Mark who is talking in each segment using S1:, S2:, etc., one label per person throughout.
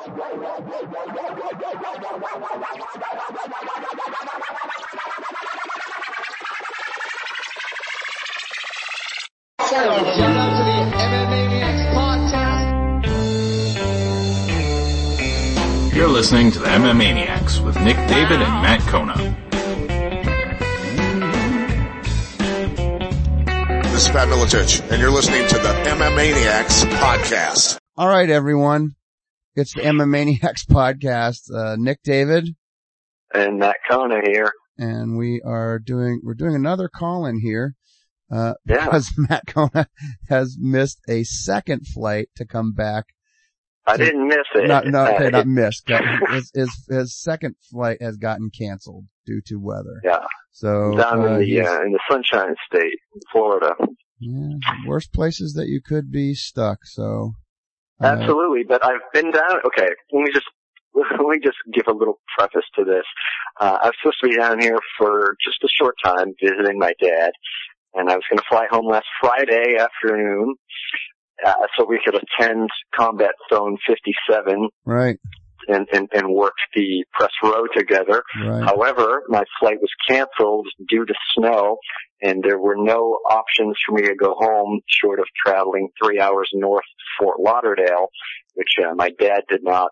S1: Shout out to the MMA Maniacs podcast.
S2: You're listening to the MMA Maniacs with Nick David and Matt Kona.
S3: This is Pat Miletich, and you're listening to the MMA Maniacs podcast.
S4: All right, everyone. It's the MMA Maniacs podcast. Uh, Nick David,
S5: and Matt Kona here.
S4: and we are doing, we're doing another call in here, uh,
S5: Yeah.
S4: because Matt Kona has missed a second flight to come back.
S5: I didn't miss it.
S4: Not, no, okay, not missed. His, his, his second flight has gotten canceled due to weather.
S5: yeah,
S4: So,
S5: down
S4: uh,
S5: in the uh, in the Sunshine State, Florida.
S4: yeah, worst places that you could be stuck. So,
S5: Absolutely, but I've been down. Okay, let me just let me just give a little preface to this. Uh, I was supposed to be down here for just a short time visiting my dad, and I was going to fly home last Friday afternoon. Uh, so we could attend Combat Zone 57
S4: right,
S5: and, and, and work the press row together.
S4: right.
S5: However, my flight was canceled due to snow and there were no options for me to go home short of traveling three hours north to Fort Lauderdale, which uh, my dad did not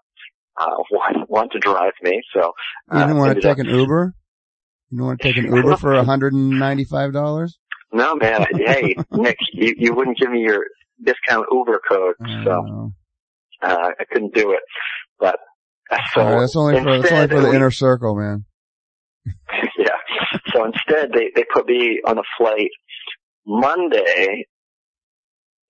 S5: uh, want, want to drive me. So
S4: You
S5: uh,
S4: didn't want to take
S5: up-
S4: an Uber? You don't want to take an Uber for $195?
S5: No, man. hey, Nick, you, you wouldn't give me your discount Uber code, so uh, I couldn't do it. But uh, so
S4: Alright, that's only for, that's only for the
S5: we-
S4: inner circle, man.
S5: yeah. So instead, they they put me on a flight Monday,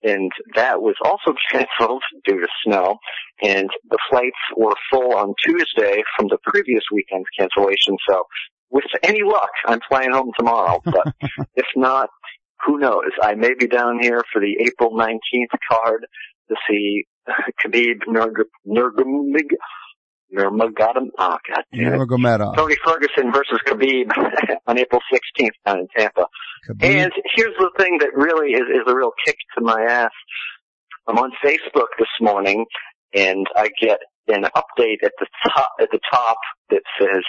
S5: and that was also canceled due to snow. And the flights were full on Tuesday from the previous weekend's cancellation. So, with any luck, I'm flying home tomorrow. But if not, who knows? I may be down here for the April 19th card to see Khabib Nurmagomedov. Nurmagomedov. Oh, God damn it.
S4: Nurmagomedov.
S5: Tony Ferguson versus Khabib on April 16th down in Tampa.
S4: Khabib.
S5: And here's the thing that really is, is a real kick to my ass. I'm on Facebook this morning and I get an update at the top, at the top that says,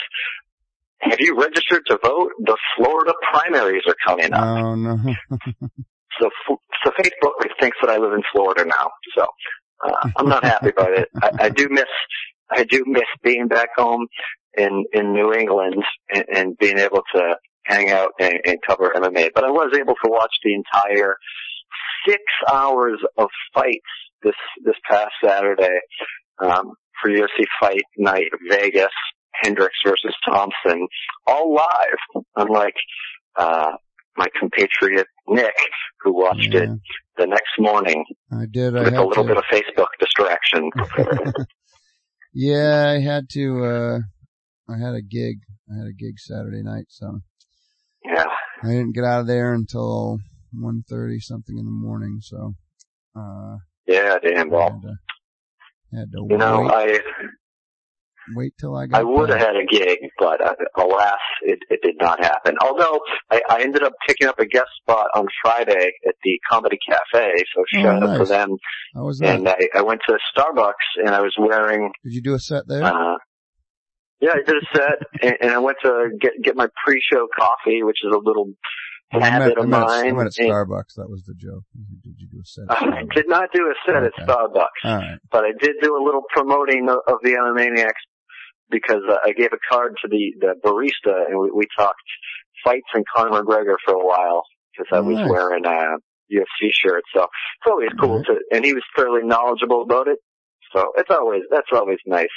S5: have you registered to vote? The Florida primaries are coming up.
S4: Oh no.
S5: So, so Facebook thinks that I live in Florida now. So, uh, I'm not happy about it. I, I do miss, I do miss being back home in, in New England and, and being able to hang out and, and cover MMA. But I was able to watch the entire six hours of fights this, this past Saturday, um, for UFC Fight Night Vegas, Hendricks versus Thompson, all live, unlike, uh, my compatriot Nick, who watched it the next morning
S4: I did. I
S5: with a little
S4: to,
S5: bit of Facebook distraction.
S4: yeah, I had to, uh, I had a gig. I had a gig Saturday night, so
S5: yeah.
S4: I didn't get out of there until 1.30 something in the morning, so, uh,
S5: Yeah, damn well.
S4: had to, had to
S5: You know, I
S4: wait till I got
S5: I would have had a gig, but uh, alas, it, it did not happen. Although I, I ended up picking up a guest spot on Friday at the Comedy Cafe, so
S4: Oh,
S5: shout out to them.
S4: How was that?
S5: And I, I went to Starbucks and I was wearing
S4: Did you do a set there?
S5: Uh, yeah, I did a set, and, and I went to get get my pre-show coffee, which is a little
S4: met,
S5: habit
S4: I
S5: of
S4: met, at-
S5: mine.
S4: I met at Starbucks. That was the joke. Did you do a set?
S5: I did not do a set
S4: Okay.
S5: at Starbucks,
S4: right.
S5: but I did do a little promoting of, of the Animaniacs because uh, I gave a card to the the barista, and we, we talked fights and Conor McGregor for a while because I was
S4: Nice.
S5: wearing a UFC shirt. So it's always cool
S4: Right.
S5: to, and he was fairly knowledgeable about it. So it's always that's always nice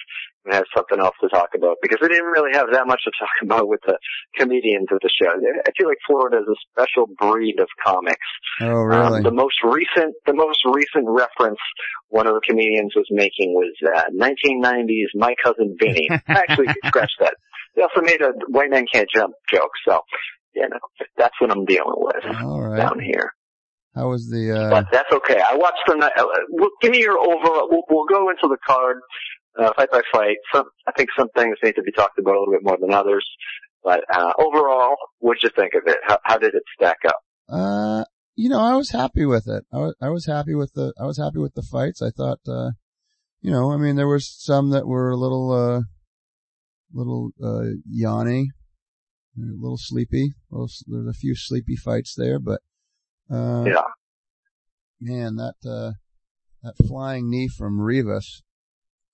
S5: to have something else to talk about because we didn't really have that much to talk about with the comedians of the show. I feel like Florida is a special breed of comics.
S4: Oh,
S5: Um,
S4: really?
S5: the most recent, the most recent reference one of the comedians was making was uh, 1990s My Cousin Vinny. Actually, scratch that. They also made a white man can't jump joke. So, you know, that's what I'm dealing with
S4: All right.
S5: down here.
S4: How was the, uh,
S5: But that's okay. I watched the night. Uh, well, give me your overall. We'll, we'll go into the card uh, fight by fight. Some, I think some things need to be talked about a little bit more than others. But uh, overall, what'd you think of it? How, how did it stack up?
S4: uh, you know, I was happy with it. I was, I was happy with the, I was happy with the fights. I thought, uh, you know, I mean, there were some that were a little, uh, little, uh, yawny, a little sleepy. Well, there's a few sleepy fights there, but, uh,
S5: Yeah.
S4: man, that, uh, that flying knee from Rivas,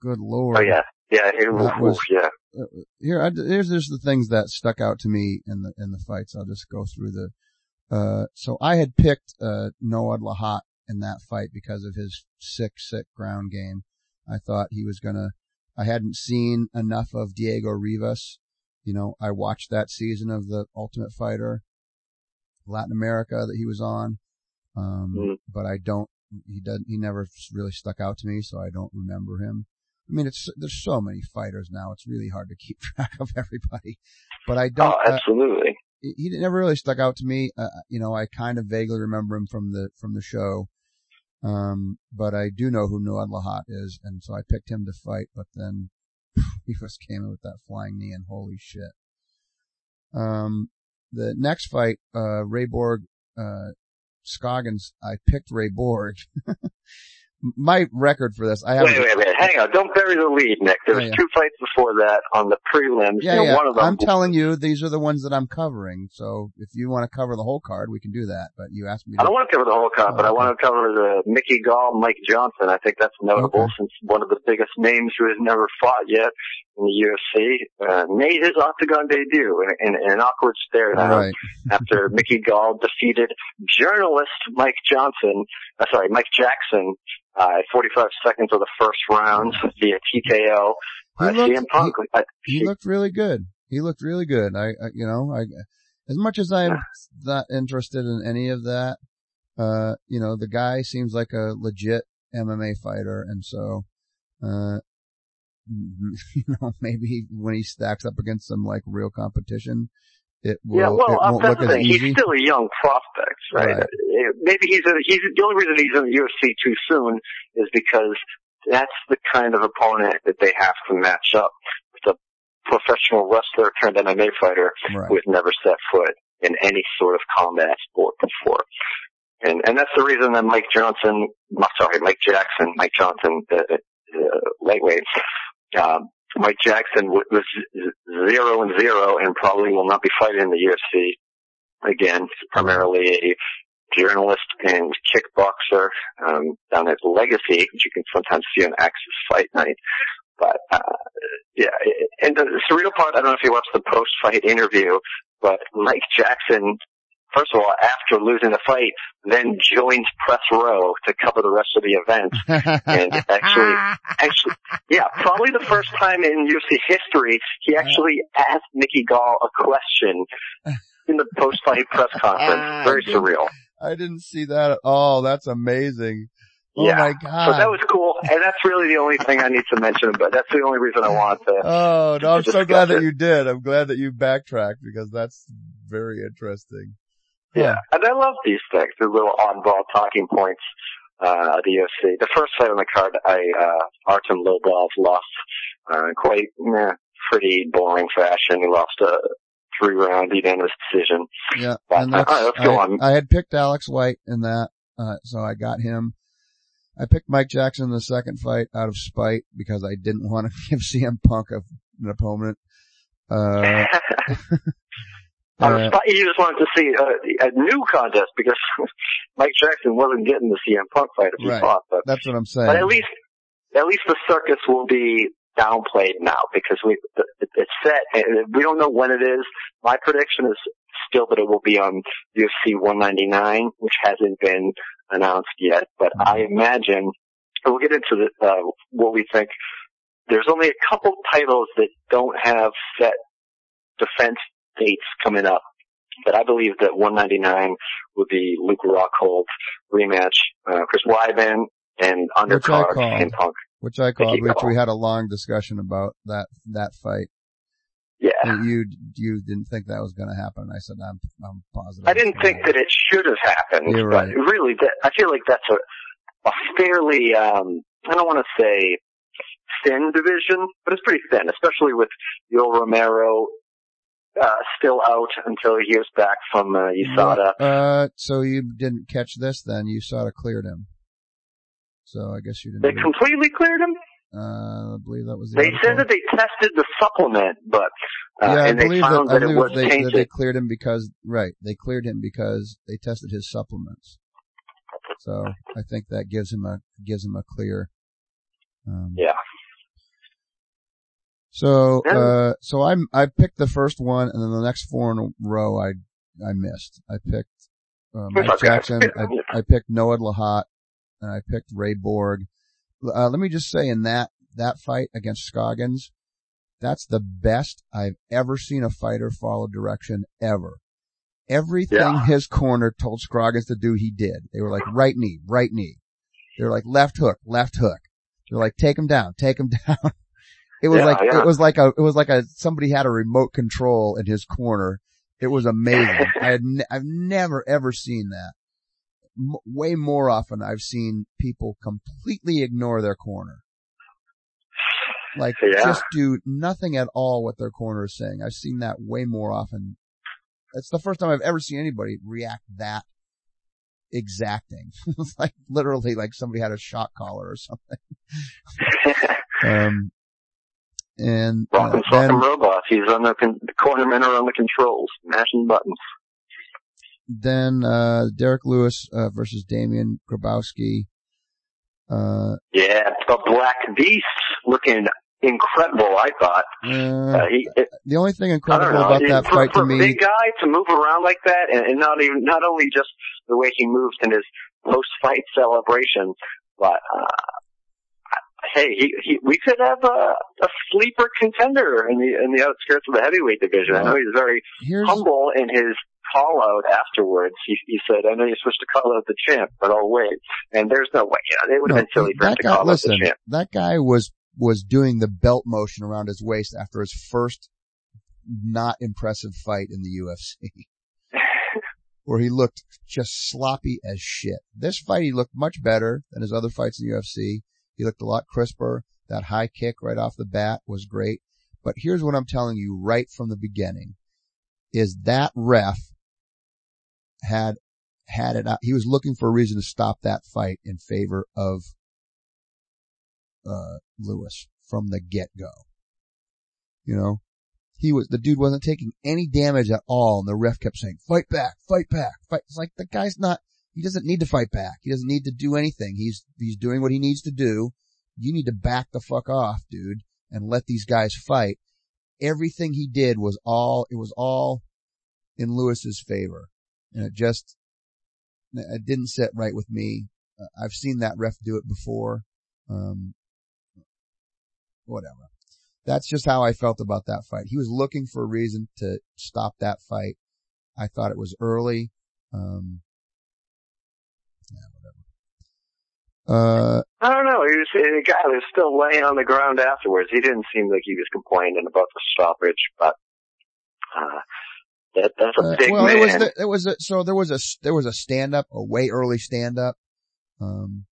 S4: good lord.
S5: Oh yeah. Yeah. It,
S4: was-
S5: oof, yeah.
S4: here, I, here's just the things that stuck out to me in the in the fights. I'll just go through the. Uh, so I had picked uh, Noad Lahat in that fight because of his sick, sick ground game. I thought he was gonna. I hadn't seen enough of Diego Rivas. You know, I watched that season of the Ultimate Fighter, Latin America that he was on, um,
S5: Mhm.
S4: but I don't. He doesn't. He never really stuck out to me, so I don't remember him. I mean, it's there's so many fighters now. It's really hard to keep track of everybody. But I don't.
S5: Oh,
S4: uh,
S5: absolutely.
S4: he he never really stuck out to me. Uh, you know, I kind of vaguely remember him from the from the show. Um, but I do know who Noad Lahat is, and so I picked him to fight. But then he just came in with that flying knee, and holy shit. Um, the next fight, uh, Ray Borg, uh, Scoggins, I picked Ray Borg. My record for this, I have.
S5: Wait, wait, wait. Hang on. Don't bury the lead, Nick. There was
S4: Yeah, yeah.
S5: two fights before that on the prelims.
S4: Yeah,
S5: You know,
S4: yeah.
S5: One of them.
S4: I'm telling you, these are the ones that I'm covering. So if you want to cover the whole card, we can do that. But you asked me.
S5: I
S4: To,
S5: don't want to cover the whole card, but I
S4: Oh,
S5: want to cover the Mickey Gall, Mike Johnson. I think that's notable
S4: Okay.
S5: since one of the biggest names who has never fought yet in the UFC uh, made his octagon debut in, in, in an awkward stare down
S4: right.
S5: after Mickey Gall defeated journalist Mike Johnson, uh, sorry, Mike Jackson, uh, at 45 seconds of the first round via TKO.
S4: He
S5: Uh,
S4: looked-
S5: CM Punk, uh,
S4: He looked really good. He looked really good. I, I you know, I, as much as I'm not interested in any of that, uh, you know, the guy seems like a legit MMA fighter. And so, uh, you know, maybe when he stacks up against some like real competition, it will,
S5: yeah, well, uh, that's the thing.
S4: easy.
S5: He's still a young prospect, right?
S4: Right.
S5: Uh, Maybe he's a, he's the only reason he's in the UFC too soon is because that's the kind of opponent that they have to match up with a professional wrestler turned MMA fighter
S4: right.
S5: who has never set foot in any sort of combat sport before. And and that's the reason that Mike Johnson, I'm sorry, Mike Jackson, Mike Johnson, uh, uh, lightweight, um, Mike Jackson was zero and zero and probably will not be fighting in the UFC again. He's primarily a journalist and kickboxer um, down at Legacy, which you can sometimes see on Axis Fight Night. But uh, yeah, and the surreal part, I don't know if you watched the post-fight interview, but Mike Jackson, first of all, after losing the fight, then mm. joins Press Row to cover the rest of the event. And actually, actually, yeah, probably the first time in UFC history, he actually asked Mickey Gall a question in the post-fight press conference. Ah, very surreal.
S4: I didn't see that at all. That's amazing. Oh
S5: Yeah.
S4: my god.
S5: So that was cool, and that's really the only thing I need to mention. But that's the only reason I wanted to.
S4: Oh, no, I'm so glad
S5: discuss
S4: that you did. I'm glad that you backtracked because that's very interesting.
S5: Yeah, and I love these things, the little oddball talking points. Uh, the UFC. The first fight on the card, I uh, Artem Lobov lost uh, quite meh, pretty boring fashion. He lost a three round unanimous decision.
S4: Yeah.
S5: But,
S4: And that's,
S5: all right, let's go
S4: I,
S5: on.
S4: I had picked Alex White in that, uh, so I got him. I picked Mike Jackson in the second fight out of spite because I didn't want to give CM Punk a, an opponent. Uh,
S5: The
S4: uh,
S5: you just wanted to see a, a new contest because Mike Jackson wasn't getting the CM Punk fight if he
S4: Right.
S5: fought. But,
S4: that's what I'm saying.
S5: but at least, at least the circus will be downplayed now because we it's set. and We don't know when it is. My prediction is still that it will be on UFC 199, which hasn't been announced yet. But I imagine we'll get into the, uh, what we think. There's only a couple titles that don't have set defense dates coming up. But I believe that 199 would be Luke Rockhold's rematch, uh, Chris Weidman, and undercard
S4: called.
S5: CM Punk.
S4: which I called, which
S5: Gall.
S4: we had a long discussion about that, that fight.
S5: Yeah.
S4: And you, you didn't think that was going to happen. I said, I'm, I'm positive.
S5: I didn't think that it should have happened,
S4: You're
S5: but
S4: right.
S5: really, that, I feel like that's a, a fairly, um, I don't want to say thin division, but it's pretty thin, especially with Yoel Romero, uh, still out until he hears back from, uh, USADA.
S4: Uh, so you didn't catch this then? It cleared him. So I guess you didn't.
S5: They completely cleared him?
S4: Uh, I believe that was the
S5: They said that they tested the supplement, but uh,
S4: yeah, I
S5: and they
S4: believe
S5: found
S4: that,
S5: it was
S4: they,
S5: tainted.
S4: they cleared him because, right, they cleared him because they tested his supplements. So I think that gives him a, gives him a clear, um,
S5: Yeah.
S4: So, uh, so I I picked the first one, and then the next four in a row I I missed. I picked uh, Mike
S5: okay.
S4: Jackson. I, I picked Noad Lahat, and I picked Ray Borg. Uh, let me just say, in that that fight against Scoggins, that's the best I've ever seen a fighter follow direction ever. Everything
S5: Yeah.
S4: his corner told Scoggins to do, he did. They were like right knee, right knee. They were like left hook, left hook. They're like take him down, take him down. It was
S5: Yeah,
S4: like
S5: yeah.
S4: it was like a it was like a somebody had a remote control in his corner. It was amazing. I had ne- I've never ever seen that. M- way more often I've seen people completely ignore their corner. Like
S5: Yeah.
S4: just do nothing at all what their corner is saying. I've seen that way more often. It's the first time I've ever seen anybody react that exacting. it's like literally like somebody had a shot collar or something. Um, and uh,
S5: Rock and
S4: then,
S5: fucking robots. He's on the, con- the cornermen are on the controls, mashing buttons.
S4: then, uh, Derrick Lewis, uh, versus Damian Grabowski. Uh,
S5: Yeah, the Black Beast looking incredible. I thought.
S4: uh,
S5: Uh, he, it,
S4: the only thing incredible
S5: know.
S4: about
S5: it-
S4: that
S5: for,
S4: fight
S5: for
S4: to
S5: a
S4: me,
S5: big guy to move around like that, and, and not even not only just the way he moves in his post-fight celebration, but uh, hey, he, he, we could have a, a sleeper contender in the in the outskirts of the heavyweight division. I know he's very humble in his call out afterwards. He, he said, I know you're supposed to call out the champ, but I'll wait. And there's no way. You know, it would have been silly for him to
S4: guy,
S5: call
S4: listen,
S5: out the champ.
S4: that guy was, was doing the belt motion around his waist after his first not impressive fight in the UFC. where he looked just sloppy as shit. This fight, he looked much better than his other fights in the UFC. He looked a lot crisper. That high kick right off the bat was great. But here's what I'm telling you right from the beginning is that ref had, had it out. He was looking for a reason to stop that fight in favor of, uh, Lewis from the get go. You know, he was, the dude wasn't taking any damage at all. And the ref kept saying, fight back, fight back, fight. It's like the guy's not, he doesn't need to fight back. He doesn't need to do anything. He's, he's doing what he needs to do. You need to back the fuck off, dude, and let these guys fight. Everything he did was all, it was all in Lewis's favor. And it just, it didn't sit right with me. Uh, I've seen that ref do it before. Um, whatever. That's just how I felt about that fight. He was looking for a reason to stop that fight. I thought it was early. Um, yeah, whatever. Uh,
S5: I don't know. He was the guy was still laying on the ground afterwards. He didn't seem like he was complaining about the stoppage, but uh, that, that's a
S4: uh,
S5: big
S4: well,
S5: man.
S4: it was, the, it was, a, so there was a, there was a stand up, a way early stand up. Um,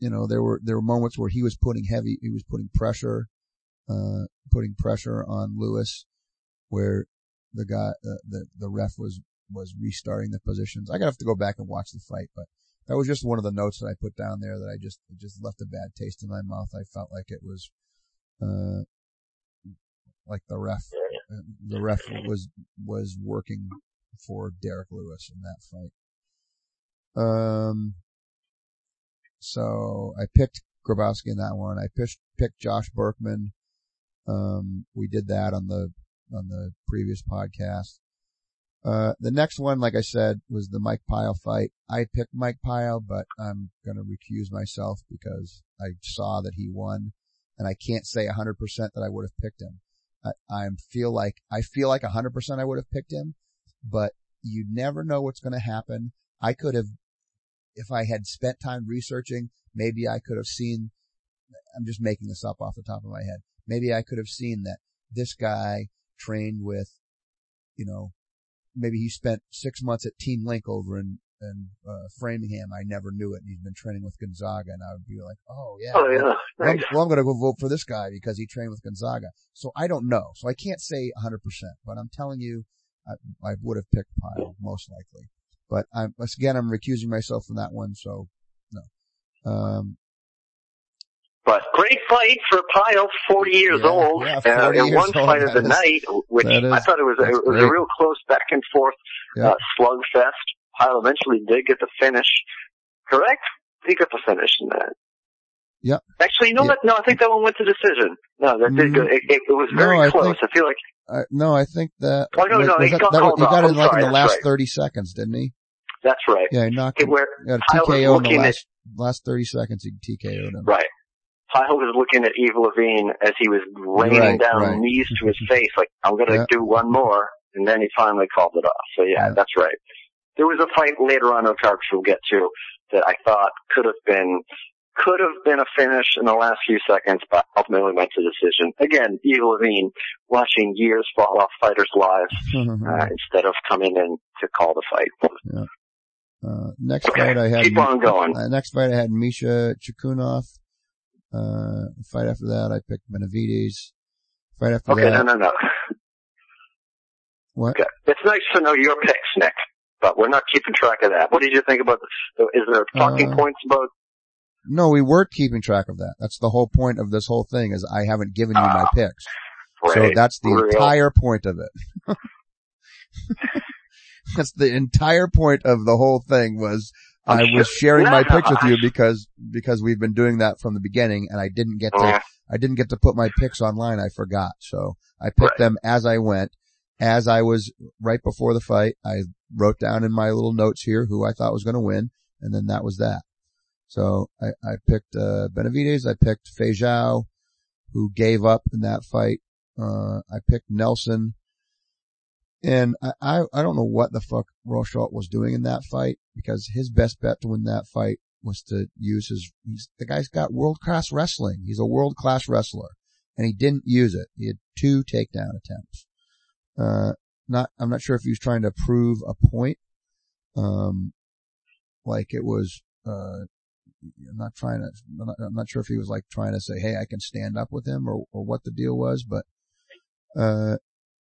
S4: you know, there were, there were moments where he was putting heavy, he was putting pressure, uh, putting pressure on Lewis where the guy, uh, the, the ref was, was restarting the positions. I gotta have to go back and watch the fight, but that was just one of the notes that I put down there that I just, it just left a bad taste in my mouth. I felt like it was, uh, like the ref, uh, the ref was, was working for Derrick Lewis in that fight. Um, so I picked Grabowski in that one. I picked, picked Josh Burkman. Um, we did that on the, on the previous podcast. Uh, the next one, like I said, was the Mike Pyle fight. I picked Mike Pyle, but I'm gonna recuse myself because I saw that he won and I can't say 100% that I would have picked him. I, I feel like, I feel like 100% I would have picked him, but you never know what's gonna happen. I could have, if I had spent time researching, maybe I could have seen, I'm just making this up off the top of my head. Maybe I could have seen that this guy trained with, you know, maybe he spent six months at Team Link over in, in, uh, Framingham. I never knew it. And he's been training with Gonzaga and I would be like, oh yeah.
S5: oh yeah,
S4: Well,
S5: nice.
S4: well, I'm going to go vote for this guy because he trained with Gonzaga. So I don't know. So I can't say 100%, but I'm telling you, I, I would have picked Pyle most likely. But I'm, again, I'm recusing myself from that one. So no. Um,
S5: But great fight for Pyle, 40 years
S4: Yeah,
S5: old,
S4: yeah,
S5: uh,
S4: 40
S5: in
S4: years
S5: one
S4: old,
S5: fight of the
S4: is-
S5: night, which
S4: that
S5: I thought it was, a, it was a real close back and forth
S4: Yeah.
S5: uh, slugfest. Pyle eventually did get the finish. Correct? He got the finish in that.
S4: Yep.
S5: Actually, know
S4: Yeah.
S5: No, I think that one went to decision. No, that did
S4: Mm.
S5: go. It, it, it was
S4: No,
S5: very
S4: I
S5: close.
S4: think-
S5: I feel like
S4: I, no, I think that.
S5: Oh, no, no, he
S4: that,
S5: got
S4: that he got it
S5: I'm
S4: like
S5: sorry,
S4: in the last
S5: right.
S4: 30 seconds, didn't he?
S5: that's right.
S4: Yeah, he knocked
S5: It, where
S4: got a TKO in the
S5: looking at
S4: last, last 30 seconds. He TKO'd him.
S5: Right. Pyle was looking at Yves Lavigne as he was raining
S4: Right,
S5: down
S4: right.
S5: knees to his face, like, I'm gonna
S4: Yeah.
S5: do one more, and then he finally called it off. So yeah,
S4: Yeah.
S5: that's right. There was a fight later on in the card, which we'll get to, that I thought could have been, could have been a finish in the last few seconds, but ultimately went to decision. Again, Yves Lavigne watching years fall off fighters' lives, uh, instead of coming in to call the fight.
S4: Uh, next
S5: Okay,
S4: fight I had.
S5: keep on going.
S4: Uh, next fight I had Misha Cirkunov. Uh, fight after that I picked Benavidez. Fight after
S5: Okay,
S4: that.
S5: Okay, no, no, no.
S4: What?
S5: Okay. It's nice to know your picks, Nick, but we're not keeping track of that. What did you think about this? Is there talking
S4: Uh,
S5: points about
S4: No, we weren't keeping track of that. That's the whole point of this whole thing is I haven't given you my
S5: Ah,
S4: picks. So that's the
S5: Real.
S4: entire point of it. that's the entire point of the whole thing was
S5: I'm
S4: I was sharing my picks with you because, because we've been doing that from the beginning and I didn't get to, I didn't get to put my picks online. I forgot. So I picked
S5: Right.
S4: them as I went. As I was right before the fight, I wrote down in my little notes here who I thought was going to win. And then that was that. So I, I picked, uh, Benavidez. I picked Feijao, who gave up in that fight. Uh, I picked Nelson. And I, I, don't know what the fuck Rosholt was doing in that fight because his best bet to win that fight was to use his, he's, the guy's got world class wrestling. He's a world class wrestler and he didn't use it. He had two takedown attempts. Uh, not, I'm not sure if he was trying to prove a point. Um, like it was, uh, I'm not trying to, I'm not, I'm not sure if he was like trying to say, Hey, I can stand up with him or, or what the deal was, but, uh,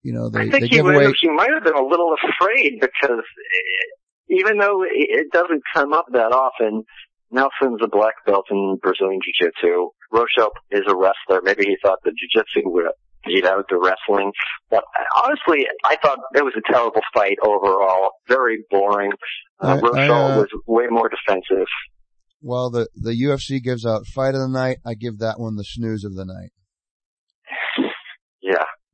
S4: you know, they,
S5: I
S4: they
S5: think he,
S4: give
S5: might
S4: away,
S5: have, he might have been a little afraid because eh, even though it- doesn't come up that often, Nelson's a black belt in Brazilian Jiu-Jitsu. Rosholt is a wrestler. Maybe he thought the Jiu-Jitsu would beat out the wrestling. But honestly, I thought it was a terrible fight overall. Very boring. Uh,
S4: I- I,
S5: Rosholt
S4: uh,
S5: was way more defensive.
S4: well, the, the UFC gives out fight of the night. I give that one the snooze of the night.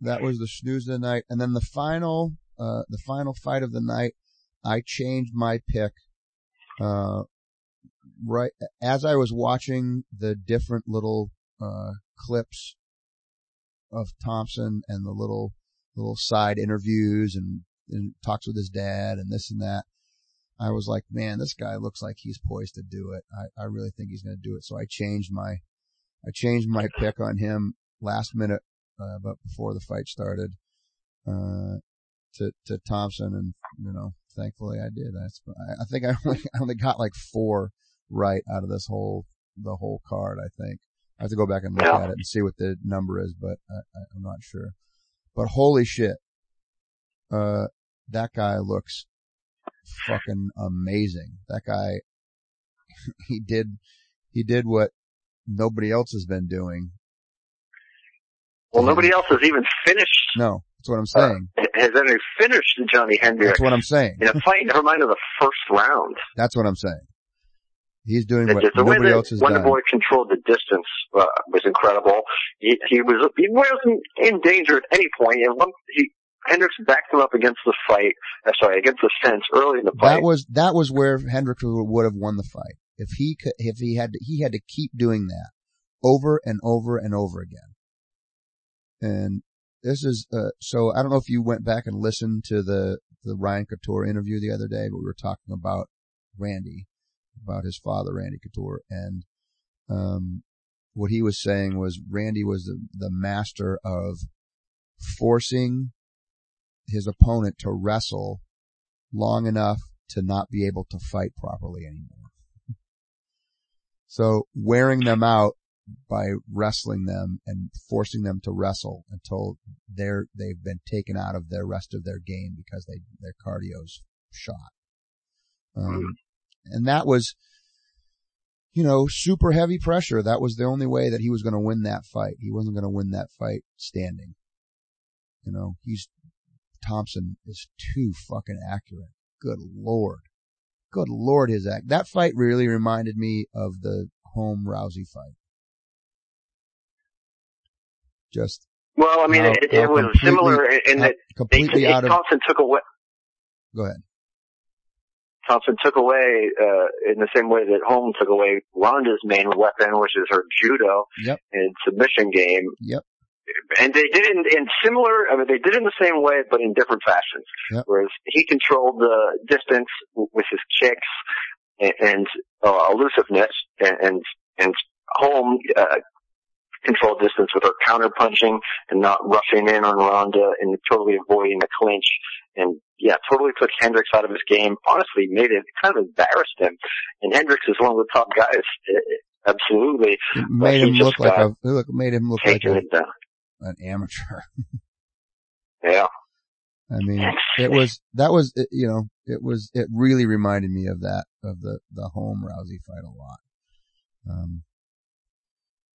S4: That was the snooze of the night. And then the final, uh, the final fight of the night, I changed my pick, uh, right as I was watching the different little, uh, clips of Thompson and the little, little side interviews and, and talks with his dad and this and that. I was like, man, this guy looks like he's poised to do it. I, I really think he's going to do it. So I changed my, I changed my pick on him last minute, uh, but before the fight started, uh, to, to Thompson and, you know, thankfully I did. That's, I, I think I only, I only got like four right out of this whole, the whole card, I think. I have to go back and look
S5: Yeah.
S4: at it and see what the number is, but I, I, I'm not sure. But holy shit. Uh, that guy looks fucking amazing. That guy, he did, he did what nobody else has been doing.
S5: Well, nobody else has even finished,
S4: No, that's what I'm
S5: uh,
S4: saying.
S5: has any finished Johnny Hendricks
S4: That's what I'm saying.
S5: in a fight, never mind in the first round.
S4: That's what I'm saying. He's doing what
S5: the way
S4: nobody
S5: that
S4: else has
S5: Wonder
S4: done.
S5: Boy controlled the distance uh, was incredible. He, he was he wasn't in danger at any point. And one, he, Hendricks backed him up against the fight. Uh, sorry, against the fence early in the fight.
S4: That was that was where Hendricks would have won the fight if he could. If he had to, he had to keep doing that over and over and over again. And this is uh, so. I don't know if you went back and listened to the the Ryan Couture interview the other day, but we were talking about Randy, about his father, Randy Couture, and um, what he was saying was Randy was the, the master of forcing his opponent to wrestle long enough to not be able to fight properly anymore. So wearing them out by wrestling them and forcing them to wrestle until they're, they've been taken out of their rest of their game because they, their cardio's shot. Um, and that was, you know, super heavy pressure. That was the only way that he was going to win that fight. He wasn't going to win that fight standing. You know, he's, Thompson is too fucking accurate. Good lord. Good lord, his act. That fight really reminded me of the Holm Rousey fight. Just
S5: Well, I mean, it, it was similar in that they,
S4: completely out of,
S5: Thompson took away
S4: go ahead.
S5: Thompson took away uh, in the same way that Holm took away Ronda's main weapon, which is her judo
S4: Yep.
S5: and submission game.
S4: Yep.
S5: And they did it in, in similar, I mean, they did it in the same way, but in different fashions.
S4: Yep.
S5: Whereas he controlled the distance with his kicks and, and uh, elusiveness, and and, and Holm uh, controlled distance with her counter punching and not rushing in on Ronda and totally avoiding the clinch. And yeah, totally took Hendricks out of his game. Honestly, made it kind of embarrassed him. And Hendricks is one of the top guys. Uh, Absolutely
S4: It made him look like a, look, made him look like a, an amateur.
S5: Yeah.
S4: I mean, it was, that was, it- you know, it was, it really reminded me of that, of the, the Holm Rousey fight a lot. Um,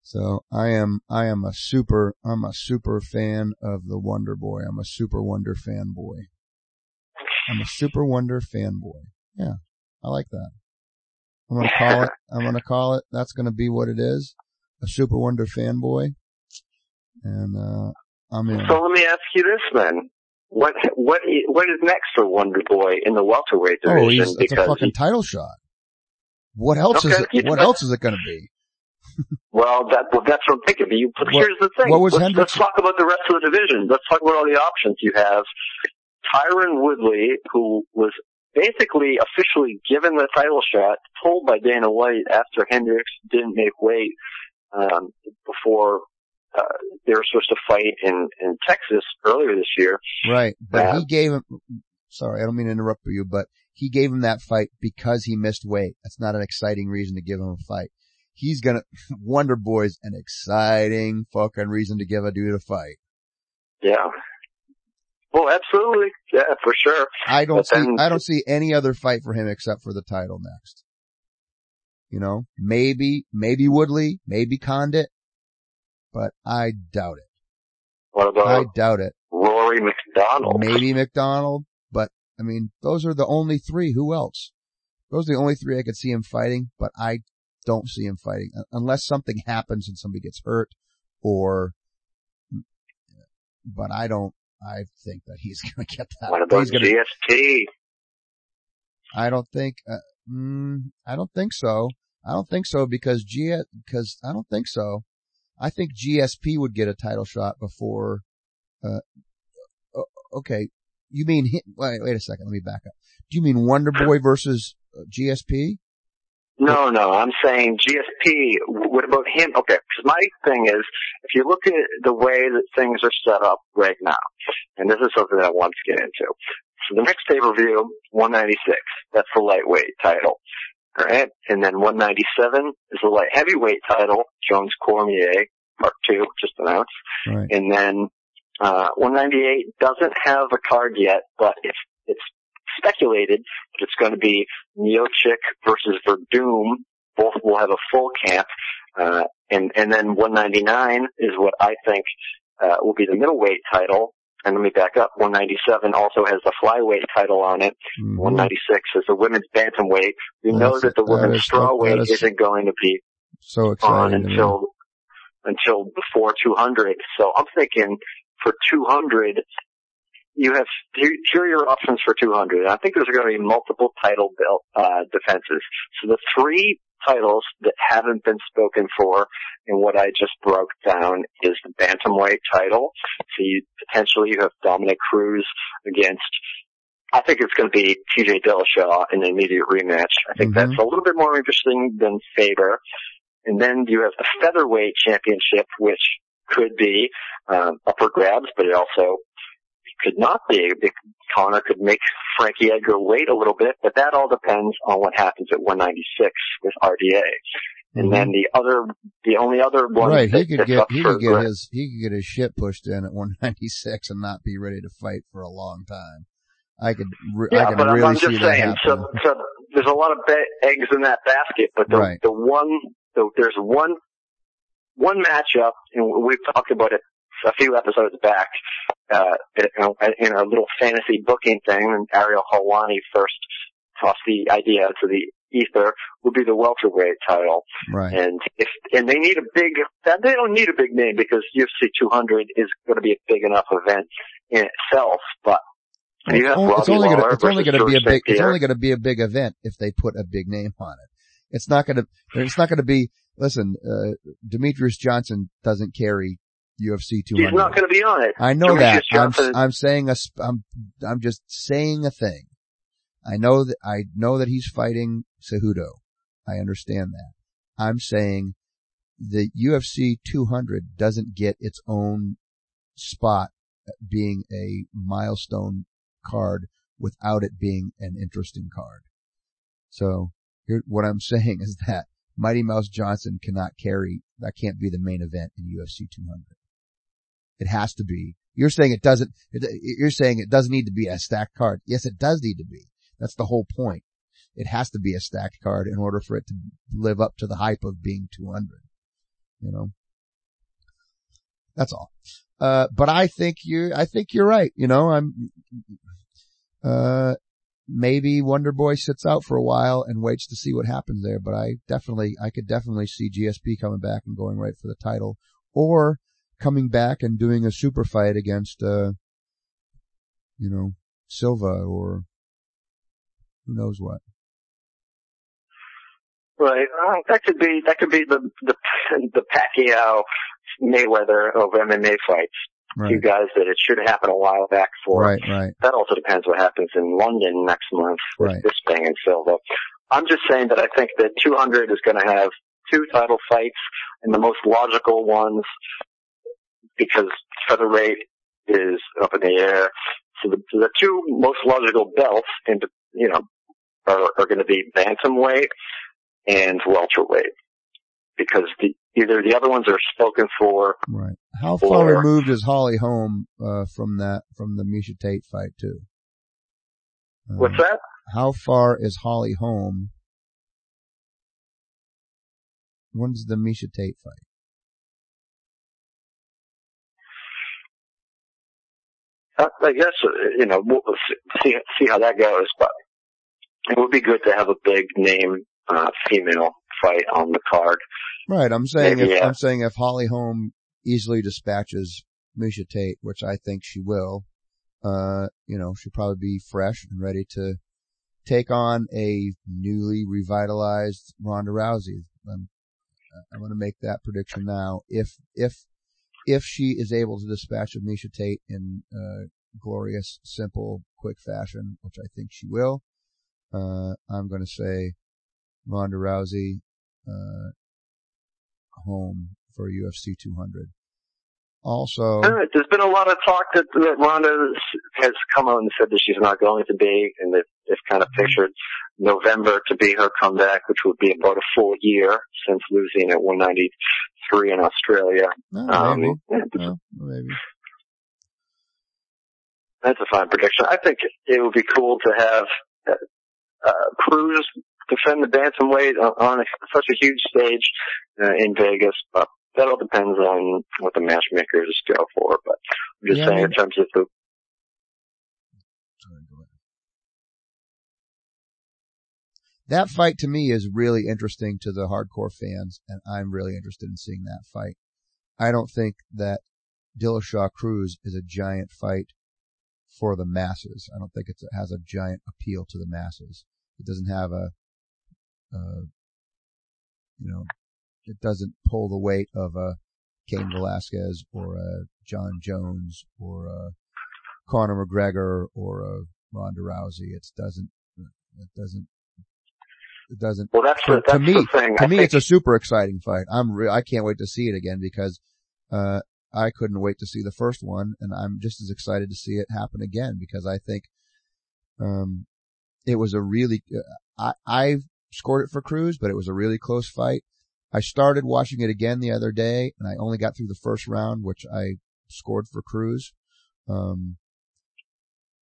S4: so I am, I am a super, I'm a super fan of the Wonder Boy. I'm a super Wonder fanboy. I'm a super Wonder fanboy. Yeah. I like that. I'm gonna call it, I'm gonna call it, that's gonna be what it is. A super Wonder fanboy. And, uh, I'm in.
S5: So let me ask you this then. What what what is next for Wonder Boy in the welterweight division?
S4: Oh, he's, it's a fucking title shot. What else is it? What else is it going to be?
S5: Well, that well, that's what I'm thinking. But you, but
S4: What-
S5: here's the thing.
S4: what was
S5: let's,
S4: Hendricks-
S5: let's talk about the rest of the division. Let's talk about all the options you have. Tyron Woodley, who was basically officially given the title shot, told by Dana White after Hendricks didn't make weight um, before uh, they were supposed to fight in in Texas earlier this year.
S4: Right, but
S5: Yeah.
S4: he gave him. Sorry, I don't mean to interrupt you, but he gave him that fight because he missed weight. That's not an exciting reason to give him a fight. He's gonna Wonder Boy's an exciting fucking reason to give a dude a fight.
S5: Yeah. Well, absolutely. Yeah, for sure.
S4: I don't
S5: But
S4: see.
S5: then-
S4: I don't see any other fight for him except for the title next. You know, maybe, maybe Woodley, maybe Condit, but I doubt it.
S5: What about
S4: I doubt it.
S5: Rory MacDonald?
S4: maybe MacDonald, but I mean, those are the only three. Who else? Those are the only three I could see him fighting, but I don't see him fighting unless something happens and somebody gets hurt or, but I don't, I think that he's going to get that.
S5: What about
S4: he's gonna,
S5: GSP?
S4: I don't think, uh, mm, I don't think so. I don't think so because G, because I don't think so. I think GSP would get a title shot before, uh, okay. You mean, wait, wait a second. Let me back up. Do you mean Wonder Boy versus uh, GSP?
S5: No, no, I'm saying GSP. What about him? Okay, because my thing is, if you look at the way that things are set up right now, and this is something that I want to get into. So the next pay-per-view, 196. That's the lightweight title. Alright? And then 197 is the light heavyweight title, Jones Cormier, part two, just announced.
S4: Right.
S5: And then, uh, 198 doesn't have a card yet, but it's, it's speculated that it's going to be Miocic versus Werdum. Both will have a full camp. Uh, and, and then 199 is what I think, uh, will be the middleweight title. And let me back up. 197 also has the flyweight title on it.
S4: Mhm.
S5: 196 is the women's bantamweight. We
S4: That's-
S5: know that the
S4: that
S5: women's
S4: is-
S5: strawweight
S4: is-
S5: isn't going to be
S4: So
S5: on
S4: exciting. to me.
S5: until until before 200. So I'm thinking for 200, you have here are your options for 200. I think there's going to be multiple title belt uh, defenses. So the three titles that haven't been spoken for in what I just broke down is the bantamweight title. So you potentially you have Dominick Cruz against. I think it's going to be TJ Dillashaw in an immediate rematch. I think
S4: Mhm.
S5: that's a little bit more interesting than Faber. And then you have the featherweight championship, which could be um, upper grabs, but it also could not be. Conor could make Frankie Edgar wait a little bit, but that all depends on what happens at 196 with RDA. And then the other, the only other one
S4: Mm-hmm. Right,
S5: that,
S4: he could get he could get his he could get his shit pushed in at 196 and not be ready to fight for a long time. I could, re- I
S5: Yeah,
S4: can
S5: but I'm,
S4: really
S5: I'm
S4: see
S5: just
S4: that
S5: saying. So, so there's a lot of ba- eggs in that basket, but the
S4: Right.
S5: the one the, there's one one matchup, and we've talked about it a few episodes back uh, in, in our little fantasy booking thing. And Ariel Helwani first tossed the idea to the ether would be the welterweight title.
S4: right.
S5: And if and they need a big, they don't need a big name because UFC 200 is going to be a big enough event in itself. But
S4: Well,
S5: you have
S4: it's, only it's only gonna be a big, it's only gonna be a big event if they put a big name on it. It's not gonna, it's not gonna be, listen, uh, Demetrious Johnson doesn't carry UFC 200.
S5: He's not going to be on it.
S4: I know that. I'm, I'm saying a, I'm, I'm just saying a thing. I know that, I know that he's fighting Cejudo. I understand that. I'm saying the UFC 200 doesn't get its own spot being a milestone card without it being an interesting card. So here, what I'm saying is that Mighty Mouse Johnson cannot carry, that can't be the main event in UFC 200. It has to be. You're saying it doesn't, you're saying it doesn't need to be a stacked card. Yes, it does need to be. That's the whole point. It has to be a stacked card in order for it to live up to the hype of being 200. You know? That's all. Uh, but I think you, I think you're right. You know, I'm, uh, maybe Wonder Boy sits out for a while and waits to see what happens there, but I definitely, I could definitely see GSP coming back and going right for the title or coming back and doing a super fight against, uh, you know, Silva or who knows what.
S5: Right. Uh, that could be that could be the the the Pacquiao Mayweather of MMA fights. Two guys that it should happen a while back for.
S4: Right, right.
S5: That also depends what happens in London next month with
S4: Right.
S5: Bisping and Silva. I'm just saying that I think that 200 is going to have two title fights and the most logical ones because featherweight is up in the air. So the, the two most logical belts into, you know, are, are going to be bantamweight and welterweight because the, either the other ones are spoken for
S4: Right. How far
S5: Or-
S4: removed is Holly Holm, uh, from that, from the Miesha Tate fight too? Uh,
S5: What's that?
S4: How far is Holly Holm? When's the Miesha Tate fight?
S5: I guess uh, you know we'll see see how that goes, but it would be good to have a big name uh, female fight on the card.
S4: Right. I'm saying
S5: Maybe,
S4: if,
S5: yeah.
S4: I'm saying if Holly Holm easily dispatches Miesha Tate, which I think she will, uh, you know, she'll probably be fresh and ready to take on a newly revitalized Ronda Rousey. I'm, I'm going to make that prediction now. If, if, if she is able to dispatch of Miesha Tate in, uh, glorious, simple, quick fashion, which I think she will, uh, I'm going to say Ronda Rousey, uh, Holm for UFC 200. Also,
S5: There's been a lot of talk that, that Ronda has come out and said that she's not going to be, and that they've kind of pictured November to be her comeback, which would be about a full year since losing at 193 in Australia.
S4: uh,
S5: Um,
S4: maybe,
S5: yeah,
S4: maybe.
S5: That's a fine prediction. I think it would be cool to have uh, uh, Cruz defend the bantamweight on, on a, such a huge stage uh, in Vegas, but that all depends on what the matchmakers go for. But I'm just
S4: Yeah, I
S5: saying
S4: mean-
S5: in terms of the
S4: Sorry, go ahead. That fight to me is really interesting to the hardcore fans, and I'm really interested in seeing that fight. I don't think that Dillashaw Cruz is a giant fight for the masses. I don't think it's, it has a giant appeal to the masses. It doesn't have a, uh, you know, it doesn't pull the weight of a Cain Velasquez or a John Jones or a Conor McGregor or a Ronda Rousey. It doesn't, it doesn't, it doesn't.
S5: well, that's
S4: To,
S5: the, that's
S4: to me, to
S5: I
S4: me, it's a super exciting fight. I'm re- I can't wait to see it again because, uh, I couldn't wait to see the first one and I'm just as excited to see it happen again because I think, um, it was a really, uh, I, I scored it for Cruz, but it was a really close fight. I started watching it again the other day and I only got through the first round, which I scored for Cruz. Um,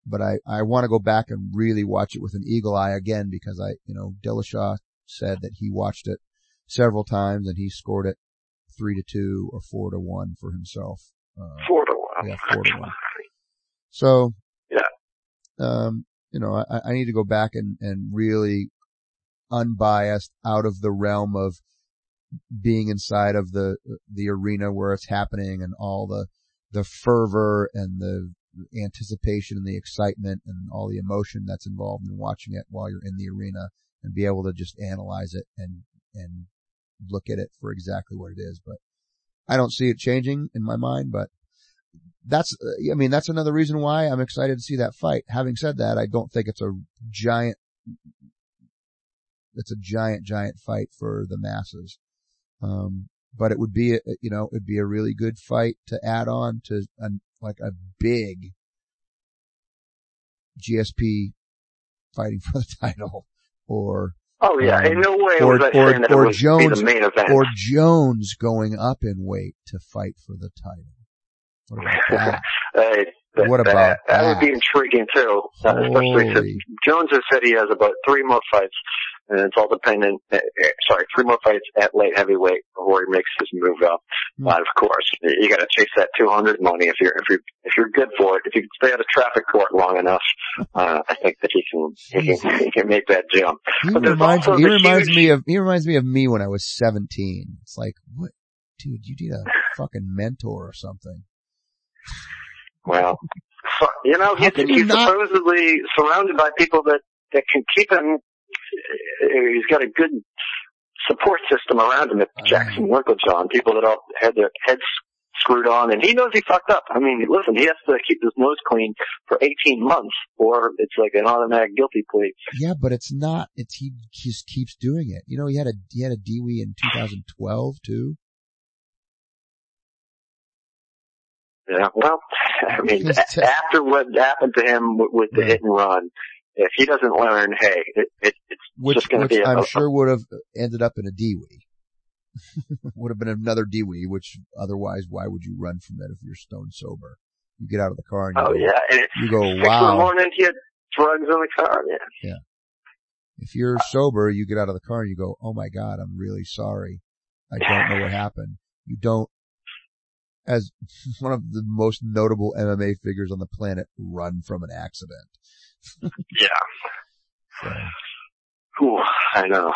S4: but I, I want to go back and really watch it with an eagle eye again because I, you know, Dillashaw said that he watched it several times and he scored it three to two or four to one for himself. Uh,
S5: Four to one.
S4: yeah, four to one. So,
S5: Yeah.
S4: um, you know, I, I need to go back and, and really unbiased out of the realm of being inside of the, the arena where it's happening and all the, the fervor and the anticipation and the excitement and all the emotion that's involved in watching it while you're in the arena and be able to just analyze it and, and look at it for exactly what it is. But I don't see it changing in my mind, but that's, I mean, that's another reason why I'm excited to see that fight. Having said that, I don't think it's a giant, it's a giant, giant fight for the masses. Um, but it would be, a, you know, it'd be a really good fight to add on to a, like a big GSP fighting for the title or,
S5: Oh yeah,
S4: Um,
S5: in no way
S4: or-
S5: was I
S4: or-
S5: saying that
S4: or
S5: it
S4: Jones-
S5: the main event.
S4: or Jones going up in weight to fight for the title. What about that?
S5: Uh, that,
S4: What about
S5: that? That would be intriguing too, uh, especially since Jones has said he has about three more fights, and it's all dependent. Uh, uh, sorry, three more fights at light heavyweight before he makes his move up.
S4: Hmm.
S5: But of course, you got to chase that 200 money if you're if you're if you're good for it. If you can stay out of traffic court long enough, uh, I think that he can he can he can make that jump.
S4: He
S5: But
S4: reminds me, he reminds
S5: huge-
S4: me of, he reminds me of me when I was 17. It's like, what, dude, you need a fucking mentor or something.
S5: Well, so, you know, he's, he's
S4: not-
S5: supposedly surrounded by people that, that can keep him, uh, he's got a good support system around him at. Jackson Winkeljohn, people that all had their heads screwed on, and he knows he fucked up. I mean, listen, he has to keep his nose clean for 18 months, or it's like an automatic guilty plea.
S4: Yeah, but it's not, it's, he just keeps doing it. You know, he had a, he had a DWI in 2012 too.
S5: Yeah, well, I mean, after what happened to him with, with the
S4: Yeah.
S5: hit and run, if he doesn't learn, hey, it, it, it's
S4: Which,
S5: just going to be a,
S4: I'm sure would have ended up in a DWI. would have been another DWI, which otherwise why would you run from it if you're stone sober? You get out of the car and you
S5: oh
S4: go,
S5: yeah, and
S4: you go,
S5: in the morning, he had drugs in the car. Yeah. Yeah.
S4: If you're sober, you get out of the car and you go, oh my God, I'm really sorry. I don't know what happened. You don't, as one of the most notable MMA figures on the planet, run from an accident.
S5: Yeah.
S4: So,
S5: Ooh, I know.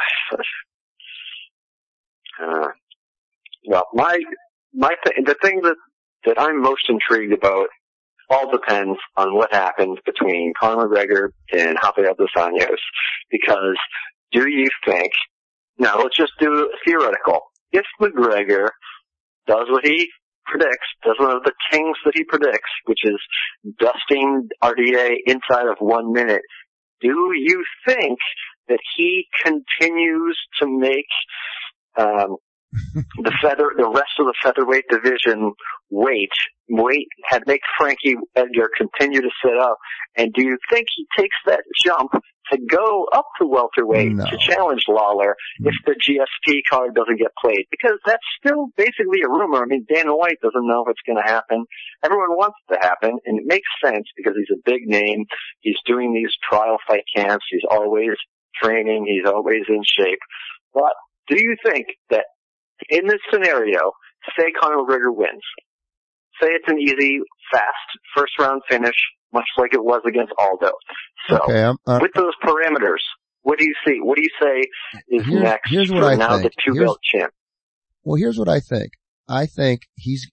S5: Uh, well, my my th- the thing that that I'm most intrigued about all depends on what happens between Conor McGregor and Rafael dos Anjos. Because do you think? Now let's just do theoretical. If McGregor does what he predicts, does one of the things that he predicts, which is dusting RDA inside of one minute, do you think that he continues to make um, the feather, the rest of the featherweight division wait, wait, had make Frankie Edgar continue to sit up? And do you think he takes that jump to go up to welterweight
S4: No.
S5: to challenge Lawler mm. if the GSP card doesn't get played? Because that's still basically a rumor. I mean, Dana White doesn't know if it's going to happen. Everyone wants it to happen, and it makes sense because he's a big name. He's doing these trial fight camps. He's always training. He's always in shape. But do you think that in this scenario, say Conor McGregor wins, say it's an easy, fast first round finish, much like it was against Aldo. So
S4: okay, I'm, uh,
S5: with those parameters, what do you see? What do you say is
S4: Here-
S5: next
S4: here's what
S5: for
S4: I
S5: now
S4: think.
S5: the two
S4: Here's-
S5: belt champ?
S4: well, here's what I think. I think he's,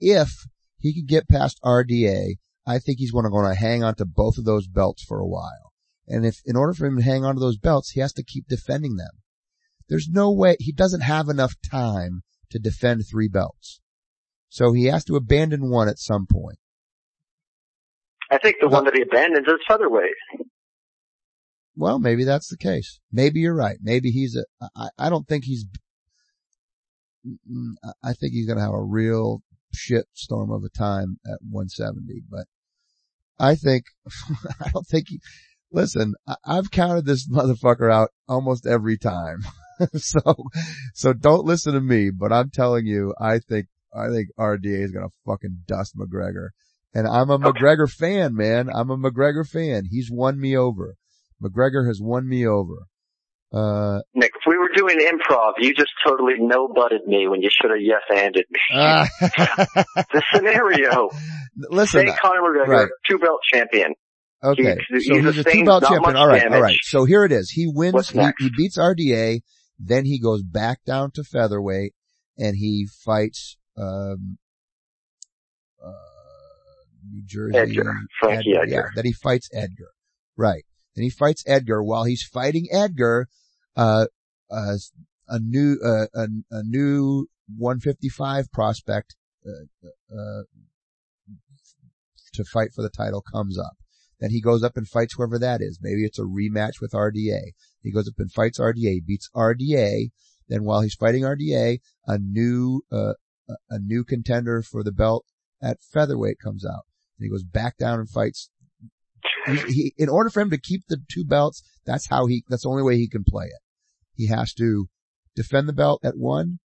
S4: if he could get past RDA, I think he's going to, going to hang on to both of those belts for a while. And if, in order for him to hang on to those belts, he has to keep defending them. There's no way, he doesn't have enough time to defend three belts. So he has to abandon one at some point.
S5: I think the
S4: Well-
S5: one that he abandons is featherweight.
S4: Well, maybe that's the case. Maybe you're right. Maybe he's a, I, I don't think he's, mm, I think he's going to have a real shit storm of a time at 170, but I think, I don't think he, listen, I, I've counted this motherfucker out almost every time. so, so don't listen to me, but I'm telling you, I think, I think RDA is going to fucking dust McGregor And I'm a McGregor fan, man. I'm a McGregor fan. He's won me over. McGregor has won me over. Uh,
S5: Nick, if we were doing improv, you just totally no butted me when you should have yes handed me.
S4: uh,
S5: the scenario.
S4: listen,
S5: Say Conor McGregor,
S4: right.
S5: two belt champion.
S4: okay.
S5: he's-
S4: So
S5: he's
S4: he's a two belt champion. All right.
S5: Damage.
S4: right. So here it is. He wins. He, he beats RDA. Then he goes back down to featherweight and he fights, um, uh, New Jersey.
S5: Edgar. Frankie Edgar.
S4: Yeah. Then he fights Edgar. Right. Then he fights Edgar. While he's fighting Edgar, uh, uh, a new, uh, a, a new 155 prospect, uh, uh, to fight for the title comes up. Then he goes up and fights whoever that is. Maybe it's a rematch with RDA. He goes up and fights RDA, beats RDA. Then while he's fighting RDA, a new, uh, a- new contender for the belt at featherweight comes out. And he goes back down and fights. He, he, in order for him to keep the two belts, that's how he, that's the only way he can play it. He has to defend the belt at one,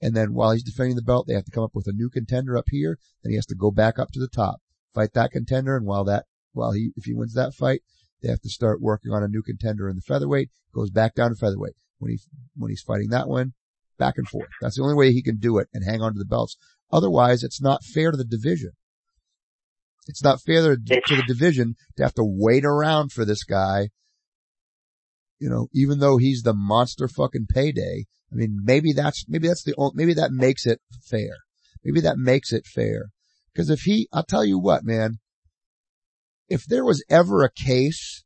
S4: and then while he's defending the belt, they have to come up with a new contender up here. Then he has to go back up to the top, fight that contender, and while that, while he, if he wins that fight, they have to start working on a new contender in the featherweight, goes back down to featherweight. When he, when he's fighting that one, back and forth. That's the only way he can do it and hang on to the belts. Otherwise, it's not fair to the division. It's not fair to the, division to have to wait around for this guy. You know, even though he's the monster fucking payday. I mean, maybe that's, maybe that's the only, maybe that makes it fair. Maybe that makes it fair. Cause if he, I'll tell you what, man, if there was ever a case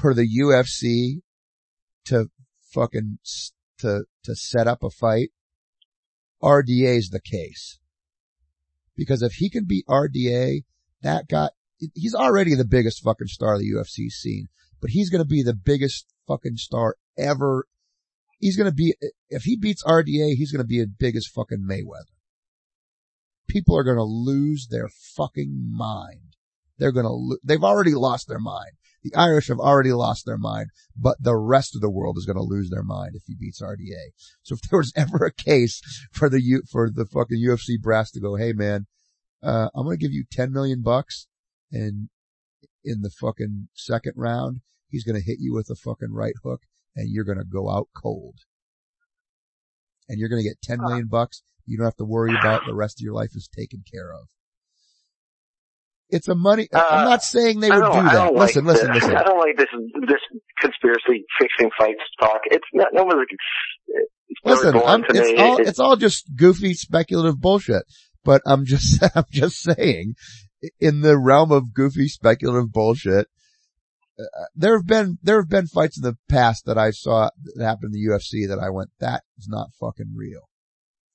S4: for the UFC to fucking, to, to set up a fight, RDA's the case. Because if he can beat RDA, that guy, he's already the biggest fucking star the UFC's seen, but he's gonna be the biggest fucking star ever. He's gonna be, if he beats RDA, he's gonna be as big as fucking Mayweather. People are gonna lose their fucking mind. They're gonna, lo- they've already lost their mind. The Irish have already lost their mind, but the rest of the world is gonna lose their mind if he beats RDA. So if there was ever a case for the U, for the fucking UFC brass to go, hey man, uh, I'm gonna give you 10 million bucks and in the fucking second round, he's gonna hit you with a fucking right hook and you're gonna go out cold. And you're gonna get 10 million bucks. You don't have to worry about the rest of your life is taken care of. It's a money, I'm
S5: Uh,
S4: not saying they would do that. Listen,
S5: like
S4: listen, listen.
S5: I don't like this this conspiracy fixing fights talk. It's not no one's. It's
S4: Listen, I'm, it's all,
S5: It-
S4: it's all just goofy speculative bullshit. But I'm just, I'm just saying, in the realm of goofy speculative bullshit, uh, there have been, there have been fights in the past that I saw that happened in the UFC that I went, that is not fucking real.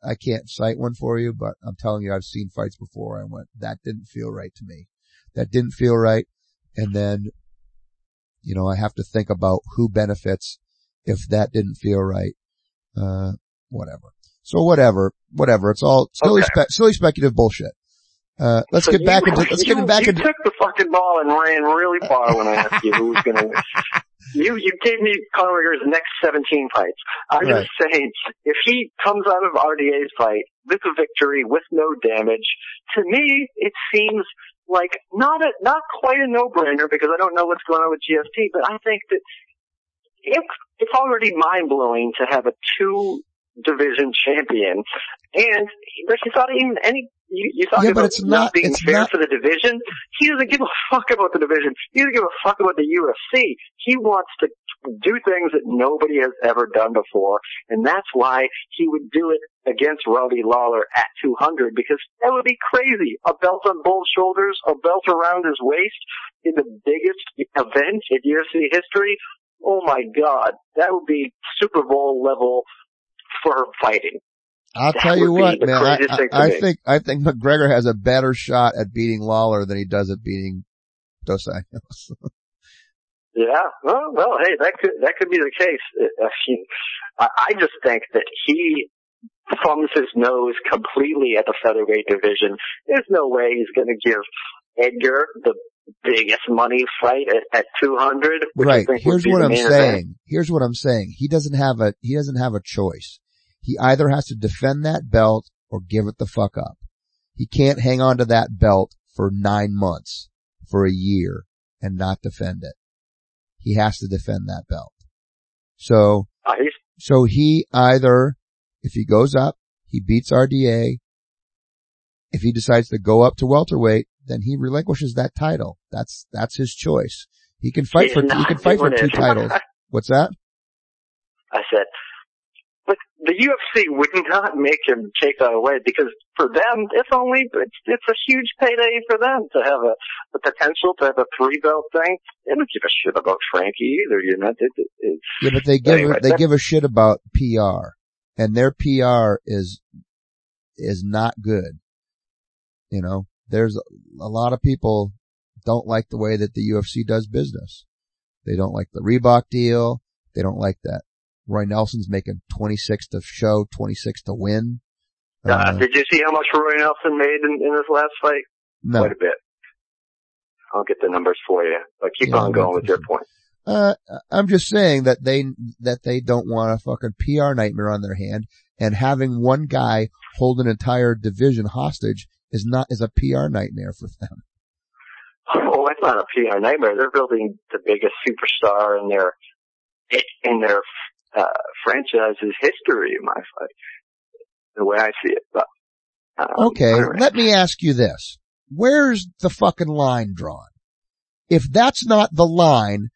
S4: I can't cite one for you, but I'm telling you, I've seen fights before. I went, that didn't feel right to me. That didn't feel right. And then, you know, I have to think about who benefits if that didn't feel right. Uh, whatever. So whatever, whatever. It's all silly,
S5: Okay.
S4: spe- silly speculative bullshit. Uh, let's
S5: So
S4: get
S5: you-
S4: back into, let's
S5: you,
S4: get back
S5: you
S4: into,
S5: took the fucking ball and ran really far when I asked you who was going to win. You you gave me McGregor's next 17 fights. I'm
S4: Right.
S5: just saying, if he comes out of RDA's fight with a victory, with no damage, to me it seems like not a not quite a no-brainer because I don't know what's going on with GSP, but I think that it, it's already mind-blowing to have a two division champion and like you thought even any you, you talk
S4: Yeah,
S5: about
S4: it's not-
S5: being
S4: it's
S5: fair
S4: not-
S5: for the division. He doesn't give a fuck about the division. He doesn't give a fuck about the UFC. He wants to do things that nobody has ever done before, and that's why he would do it against Robbie Lawler at 200 because that would be crazy. A belt on both shoulders, a belt around his waist in the biggest event in UFC history. Oh my god, that would be Super Bowl level for fighting.
S4: I'll
S5: that
S4: tell you what, man, I,
S5: craziest thing to
S4: I, think, I think McGregor has a better shot at beating Lawler than he does at beating Dos Anjos.
S5: Yeah, well, well, hey, that could that could be the case. Uh, he- I, I just think that he thumbs his nose completely at the featherweight division. There's no way he's going to give Edgar the biggest money fight at, at 200. Which
S4: right. Here's what I'm
S5: main event.
S4: saying. Here's what I'm saying. He doesn't have a, he doesn't have a choice. He either has to defend that belt or give it the fuck up. He can't hang on to that belt for nine months, for a year, and not defend it. He has to defend that belt. So,
S5: Uh,
S4: so he either, if he goes up, he beats RDA. If he decides to go up to welterweight, then he relinquishes that title. That's, that's his choice. He can fight
S5: he's
S4: for, he can fight for two titles. What's that?
S5: I said, but the UFC would not make him take that away because for them, it's only, it's, it's a huge payday for them to have a, the potential to have a three belt thing. They don't give a shit about Frankie either, you know. It, it, it's,
S4: Yeah, but they give,
S5: Anyway,
S4: they
S5: that-
S4: give a shit about PR and their PR is, is not good. You know, there's a, a lot of people don't like the way that the UFC does business. They don't like the Reebok deal. They don't like that Roy Nelson's making 26 to show, 26 to win.
S5: uh,
S4: Uh,
S5: did you see how much Roy Nelson made in, in his last fight?
S4: no,
S5: Quite a bit. I'll get the numbers for you, but keep
S4: Yeah,
S5: on going with your point.
S4: Uh, I'm just saying that they, that they don't want a fucking PR nightmare on their hand and having one guy hold an entire division hostage is not, is a PR nightmare for them.
S5: Oh, it's not a PR nightmare. They're building the biggest superstar in their in their uh, franchise's history. My fight, the way I see it. But um,
S4: Okay, let me ask you this. Where's the fucking line drawn? If that's not the line,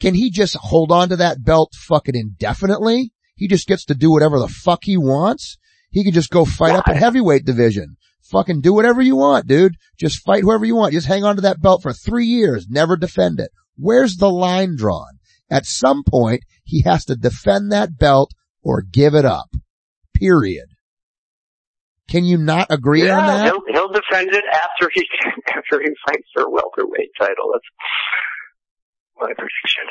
S4: can he just hold on to that belt fucking indefinitely? He just gets to do whatever the fuck he wants? He can just go fight up in heavyweight division. Fucking do whatever you want, dude. Just fight whoever you want. Just hang on to that belt for three years. Never defend it. Where's the line drawn? At some point, he has to defend that belt or give it up. Period. Can you not agree on that?
S5: he'll he'll defend it after he after he fights for a welterweight title. That's my prediction.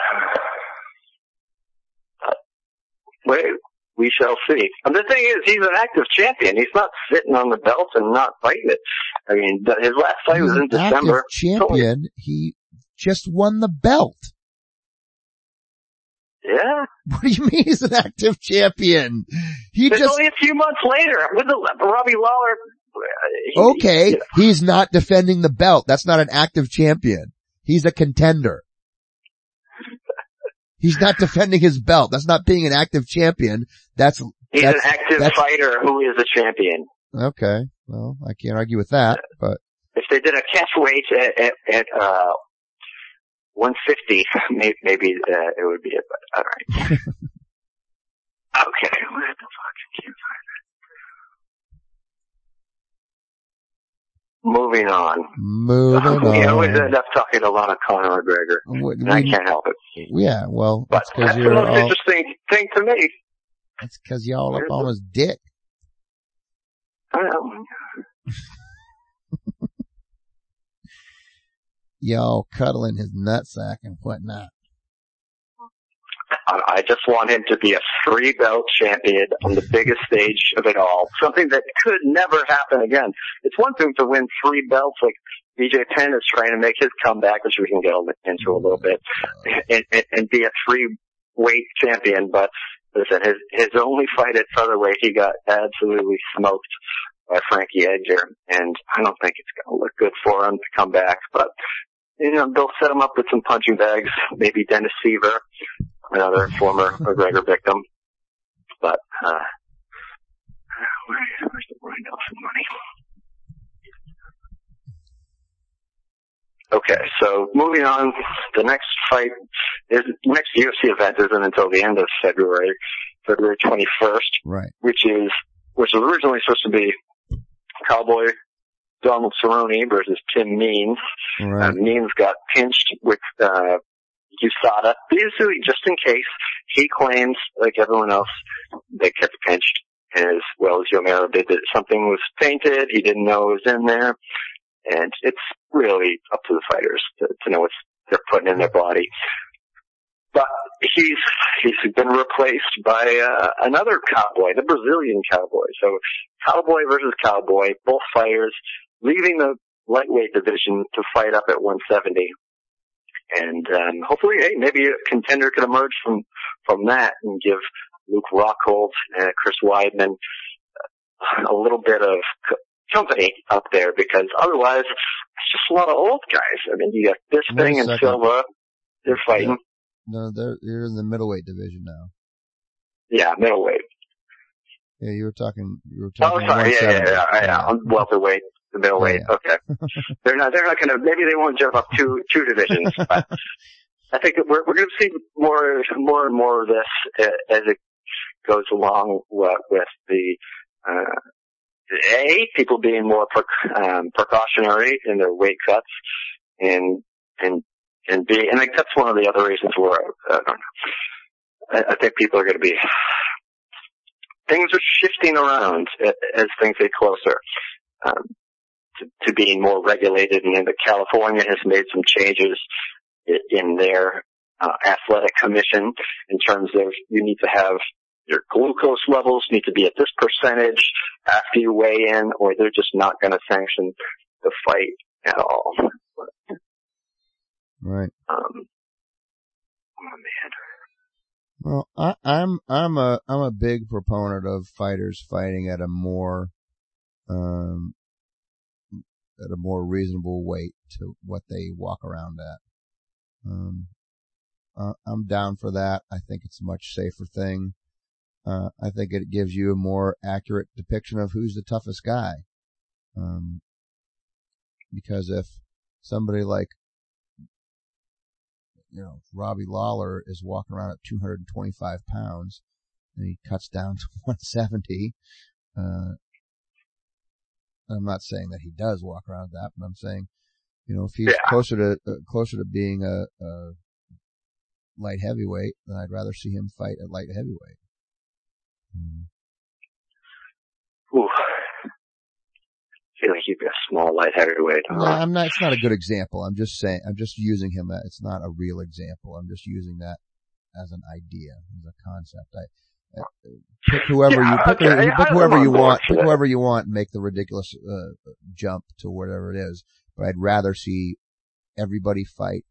S5: But wait, we shall see. And the thing is, he's an active champion. He's not sitting on the belt and not fighting it. I mean, his last fight was in
S4: an active
S5: December.
S4: champion. He just won the belt.
S5: Yeah,
S4: What do you mean he's an active champion? He
S5: it's
S4: just,
S5: only a few months later with the Robbie Lawler. uh, he-
S4: okay,
S5: you know,
S4: he's not defending the belt. That's not an active champion. He's a contender. He's not defending his belt. That's not being an active champion. That's,
S5: he's
S4: that's-
S5: an active
S4: that's-
S5: fighter who is a champion.
S4: okay. Well, I can't argue with that, but
S5: if they did a catch weight at, at, at uh, 150, maybe, maybe uh, it would be it, but alright. okay, where the fuck can you find it? Moving on.
S4: moving on.
S5: we always end up talking a lot of Conor McGregor,
S4: We-
S5: and I can't help it.
S4: yeah, well,
S5: But
S4: that's cause
S5: that's the
S4: you're
S5: most
S4: all,
S5: interesting thing to me.
S4: that's cause you're all up on his dick.
S5: Well,
S4: Y'all cuddling his nutsack and whatnot.
S5: I just want him to be a three belt champion on the biggest stage of it all. Something that could never happen again. It's one thing to win three belts like BJ Penn is trying to make his comeback, which we can get into a little bit, and, and, and be a three weight champion. But listen, his, his only fight at featherweight, he got absolutely smoked by Frankie Edgar. And I don't think it's going to look good for him to come back, but you know, they'll set him up with some punching bags, maybe Dennis Siver, another former McGregor victim. But, uh, where, where's the Roy Nelson money? Okay, so moving on, the next fight is, the next UFC event isn't until the end of February, February 21st,
S4: Right.
S5: which is, which was originally supposed to be Cowboy Donald Cerrone versus Tim Means. Uh,
S4: Right.
S5: Means got pinched with uh, USADA, basically just in case. He claims, like everyone else, they kept pinched as well as Yomero did that something was painted. He didn't know it was in there, and it's really up to the fighters to, to know what they're putting in their body. But he's he's been replaced by uh, another cowboy, the Brazilian cowboy. So cowboy versus cowboy, both fighters leaving the lightweight division to fight up at 170. And um, hopefully, hey, maybe a contender could emerge from from that and give Luke Rockhold and Chris Weidman a little bit of company up there because otherwise it's just a lot of old guys. I mean, you got this
S4: Wait
S5: thing and. Silva. They're fighting.
S4: No, they're you're in the middleweight division now.
S5: Yeah, middleweight.
S4: Yeah, you were talking. You were
S5: Oh,
S4: talking.
S5: sorry. Yeah, yeah, yeah, yeah. yeah. I'm welterweight, the middleweight.
S4: Yeah,
S5: Okay. they're not. They're not going to. Maybe they won't jump up two two divisions. But I think we're we're going to see more more and more of this uh, as it goes along with, with the. Uh, a people being more pre- um, precautionary in their weight cuts, and and and B, and like that's one of the other reasons where I, I don't know. I, I think people are going to be things are shifting around as things get closer um, to, to being more regulated. And then the California has made some changes in their uh, athletic commission in terms of you need to have your glucose levels need to be at this percentage after you weigh in, or they're just not going to sanction the fight at all.
S4: Right.
S5: Um, oh man.
S4: Well, I, I'm I'm a I'm a big proponent of fighters fighting at a more um at a more reasonable weight to what they walk around at. Um, uh, I'm down for that. I think it's a much safer thing. Uh, I think it gives you a more accurate depiction of who's the toughest guy. Um, because if somebody like you know, Robbie Lawler is walking around at 225 pounds and he cuts down to 170. Uh, I'm not saying that he does walk around that, but I'm saying, you know, if he's
S5: Yeah.
S4: closer to, uh, closer to being a, a light heavyweight, then I'd rather see him fight at light heavyweight. Mm.
S5: Ooh. feel like he'd be a small light heavyweight.
S4: No, I'm not, it's not a good example. I'm just saying, I'm just using him. It's not a real example. I'm just using that as an idea, as a concept. I, pick whoever
S5: Yeah,
S4: you, pick,
S5: okay,
S4: who- pick whoever you want, pick whoever you want and make the ridiculous, uh, jump to whatever it is. But I'd rather see everybody fight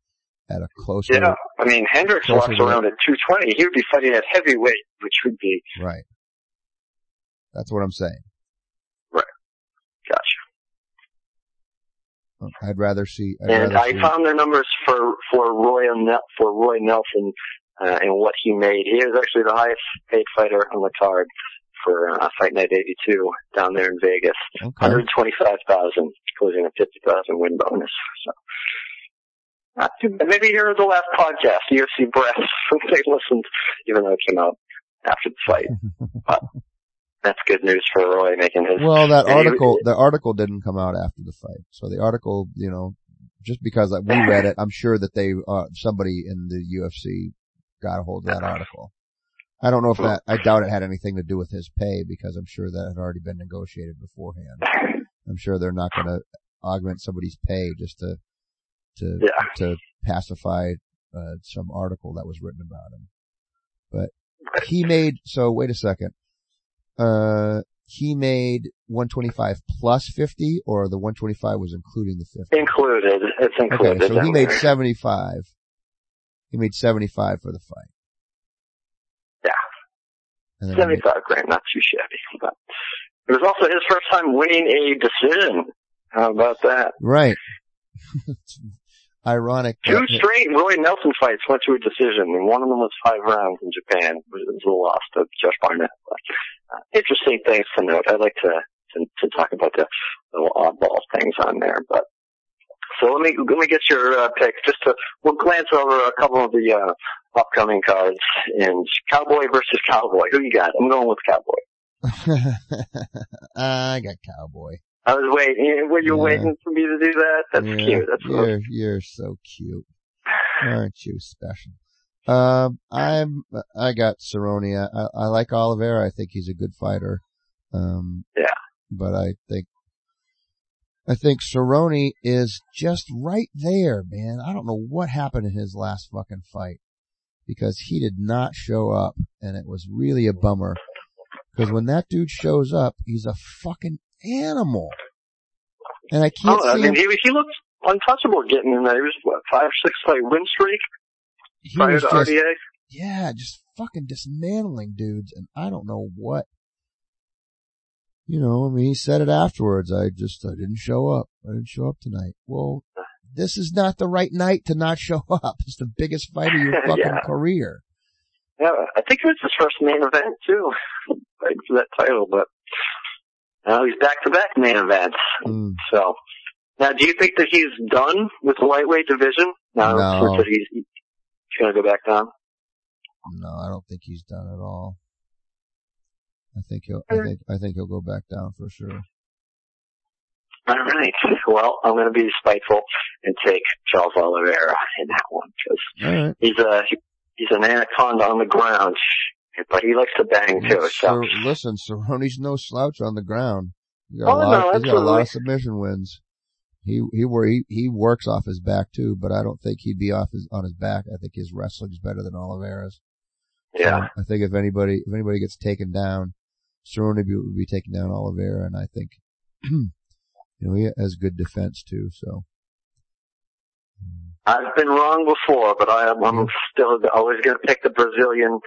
S4: at a closer,
S5: Yeah, I mean Hendricks walks
S4: to
S5: around at 220. He would be fighting at heavyweight, which would be
S4: right. That's what I'm saying. Right.
S5: Gotcha.
S4: I'd rather see, I'd
S5: And
S4: rather
S5: I
S4: see,
S5: found the numbers for for Roy for Roy Nelson uh, and what he made. He is actually the highest paid fighter on the card for uh, Fight Night 82 down there in Vegas.
S4: okay.
S5: 125,000, including a 50,000 win bonus. So. Not too bad. Maybe you're the last podcast, UFC Breath. they listened, even though it came out after the fight. But that's good news for Roy making his.
S4: Well, that
S5: Yeah, he-
S4: article, the article didn't come out after the fight. So the article, you know, just because we read it, I'm sure that they, uh, somebody in the UFC got a hold of that article. I don't know if that, I doubt it had anything to do with his pay because I'm sure that had already been negotiated beforehand. I'm sure they're not going to augment somebody's pay just to, to,
S5: Yeah.
S4: to pacify, uh, some article that was written about him. But he made, so wait a second. Uh, he made 125 plus 50 or the 125 was including the 50?
S5: Included. It's included.
S4: Okay, so he made 75. He made 75 for the fight.
S5: Yeah.
S4: And then he made-
S5: 75 grand, not too shabby. But it was also his first time winning a decision. How about that?
S4: right. Ironic.
S5: Two straight Roy Nelson fights went to a decision, and one of them was five rounds in Japan. It was a loss to Josh Barnett. But, uh, interesting things to note. I'd like to, to to talk about the little oddball things on there. But so let me let me get your uh, picks. Just to we'll glance over a couple of the uh, upcoming cards. And Cowboy versus Cowboy. Who you got? I'm going with Cowboy.
S4: I got cowboy.
S5: I was waiting. Were you
S4: Yeah.
S5: waiting for me to do that? That's
S4: yeah,
S5: cute. That's
S4: you're, you're so cute. Aren't you special? Um, I'm, I got Cerrone. I, I, I like Oliveira. I think he's a good fighter. Um,
S5: Yeah.
S4: but I think, I think Cerrone is just right there, man. I don't know what happened in his last fucking fight because he did not show up and it was really a bummer. Cause when that dude shows up, he's a fucking animal. And I can't
S5: Oh, I
S4: see
S5: mean,
S4: him.
S5: he he looked untouchable getting in there. He was what five, six fight win streak
S4: He was just,
S5: RDA.
S4: yeah, just fucking dismantling dudes, and I don't know what. You know, I mean, he said it afterwards. I just, I didn't show up. I didn't show up tonight. Well, this is not the right night to not show up. It's the biggest fight of your fucking
S5: Yeah.
S4: career.
S5: Yeah, I think it was his first main event too, fighting for that title. But now he's back to back main events.
S4: Mm.
S5: So now, do you think that he's done with the lightweight division? Now
S4: No.
S5: that he's, he's going to go back down.
S4: No, I don't think he's done at all. I think he'll, I think, I think he'll go back down for sure.
S5: All right. Well, I'm going to be spiteful and take Charles Oliveira in that one because
S4: right.
S5: he's a he's an anaconda on the ground, but he likes to bang too. So
S4: listen, Cerrone's no slouch on the ground. He's got,
S5: Oh,
S4: a, lot,
S5: no,
S4: he's got a lot of submission wins. He he he, he works off his back too, but I don't think he'd be off his on his back. I think his wrestling's better than Oliveira's. So
S5: yeah,
S4: I think if anybody if anybody gets taken down, Cerrone would be, taking down Oliveira, and I think you know he has good defense too. So
S5: I've been wrong before, but I am I'm still always going to pick the Brazilian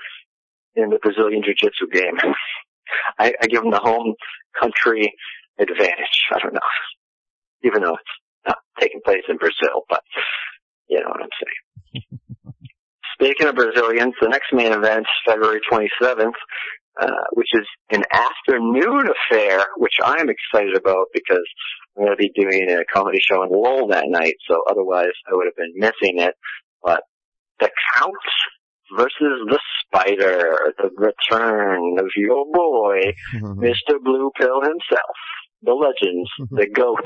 S5: in the Brazilian Jiu-Jitsu game. I, I give him the home country advantage. I don't know, even though it's not taking place in Brazil, but you know what I'm saying. Speaking of Brazilians, the next main event, February 27th, uh, which is an afternoon affair, which I'm excited about because I'm going to be doing a comedy show in Lowell that night, so otherwise I would have been missing it. But the Count versus the Spider, the return of your boy, Mr. Blue Pill himself, the legend, the GOAT,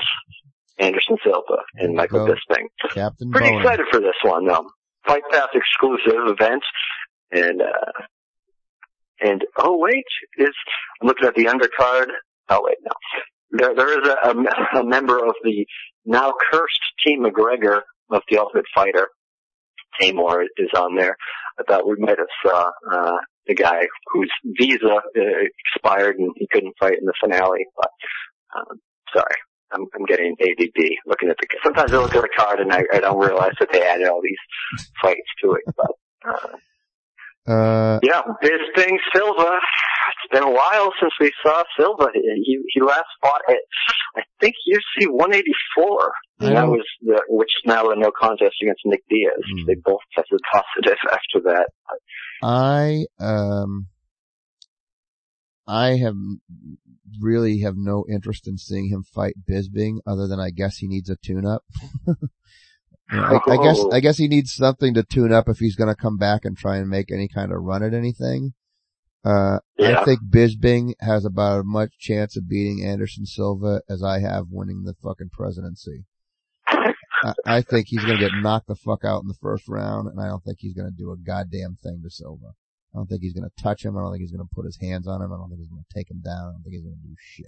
S5: Anderson Silva, and Michael
S4: Goat.
S5: Bisping.
S4: Captain
S5: Pretty
S4: Boner.
S5: excited for this one though. Fight Pass exclusive event. And, uh, and, oh wait, is, I'm looking at the undercard. Oh wait, no. There, there is a, a, a member of the now cursed Team McGregor of the Ultimate Fighter. Tamor is on there. I thought we might have saw, uh, the guy whose visa uh, expired and he couldn't fight in the finale, but, um, sorry. I'm, I'm getting ADD looking at the. Sometimes I look at the card and I, I don't realize that they added all these fights to it. But uh,
S4: Uh,
S5: yeah, Bisping Silva. It's been a while since we saw Silva. He he last fought at I think UFC 184, and that was the which is now a no contest against Nick Diaz.
S4: Hmm.
S5: They both tested positive after that.
S4: I um I have really have no interest in seeing him fight Bisping other than I guess he needs a tune up. I, I guess
S5: Oh.
S4: I guess he needs something to tune up if he's going to come back and try and make any kind of run at anything. Uh, I think Bisping has about as much chance of beating Anderson Silva as I have winning the fucking presidency. I, I think he's going to get knocked the fuck out in the first round, and I don't think he's going to do a goddamn thing to Silva. I don't think he's going to touch him. I don't think he's going to put his hands on him. I don't think he's going to take him down. I don't think he's going to do shit.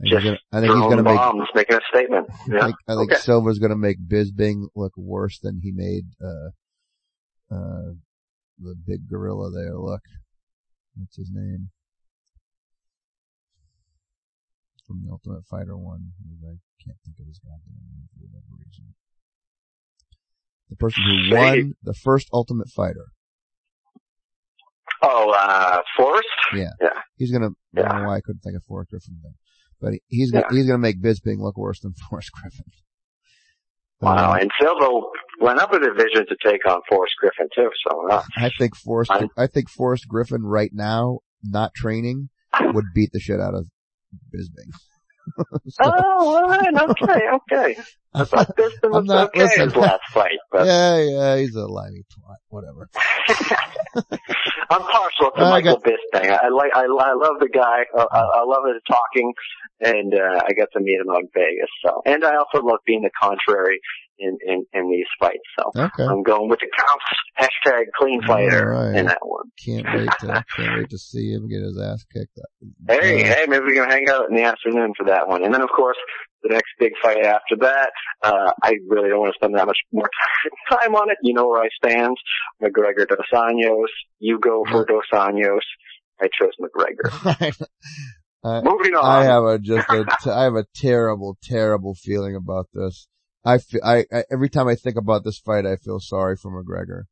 S4: I think gonna, I think he's going to make.
S5: bombs, making a statement.
S4: I think, I think
S5: Okay.
S4: Silva's going to make Bisping look worse than he made uh uh the big gorilla there. Look, what's his name? From the Ultimate Fighter one, I can't think of his goddamn name for whatever reason. The person who won the first Ultimate Fighter.
S5: Oh, uh, Forrest.
S4: Yeah.
S5: Yeah.
S4: He's gonna. I don't know why I couldn't think of Forrest Griffin then, but he- he's gonna,
S5: Yeah.
S4: he's gonna make Bisping look worse than Forrest Griffin.
S5: Wow.
S4: Uh,
S5: And Silva went up with a division to take on Forrest Griffin too. So uh,
S4: I think Forrest.
S5: I-
S4: I think Forrest Griffin right now, not training, would beat the shit out of Bisping. So,
S5: Oh, all right, okay, okay. I thought this
S4: I'm
S5: was
S4: not-
S5: okay
S4: listen.
S5: his last fight, but
S4: yeah, yeah, he's a limey twat. Whatever.
S5: I'm partial to
S4: I
S5: Michael Bisping. I like, I, I love the guy. I, I I love his talking, and uh, I got to meet him in Vegas. So, and I also love being the contrary in in, in these fights. So,
S4: Okay.
S5: I'm going with the counts. Hashtag clean fighter
S4: right.
S5: in that one.
S4: Can't wait to can't wait to see him get his ass kicked.
S5: Hey,
S4: Uh,
S5: hey, maybe we can hang out in the afternoon for that one. And then, of course, the next big fight after that, uh, I really don't want to spend that much more time on it. You know where I stand. McGregor Dos Anjos. You go for Dos Anjos. I chose McGregor.
S4: I,
S5: Moving on.
S4: I have a just a I have a terrible terrible feeling about this. I, fe- I, I every time I think about this fight, I feel sorry for McGregor.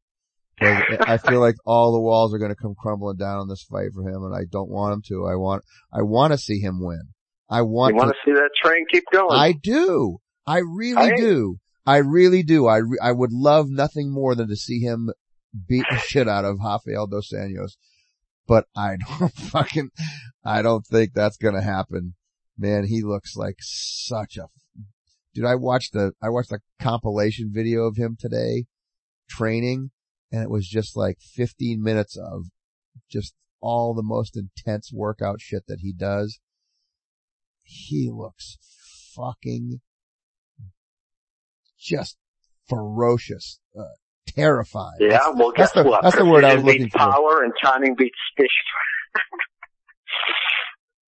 S4: I feel like all the walls are going to come crumbling down on this fight for him, and I don't want him to. I want, I want to see him win. I want
S5: You want
S4: to.
S5: to see that train keep going?
S4: I do. I really
S5: I-
S4: do. I really do. I re- I would love nothing more than to see him beat the shit out of Rafael dos Anjos. But I don't fucking, I don't think that's gonna happen. Man, he looks like such a, dude, I watched the, I watched a compilation video of him today training and it was just like 15 minutes of just all the most intense workout shit that he does. He looks fucking just ferocious, uh, terrifying.
S5: yeah,
S4: That's-
S5: well, guess
S4: that's the,
S5: what?
S4: That's the word I was looking
S5: beats
S4: for.
S5: power and timing beats fish.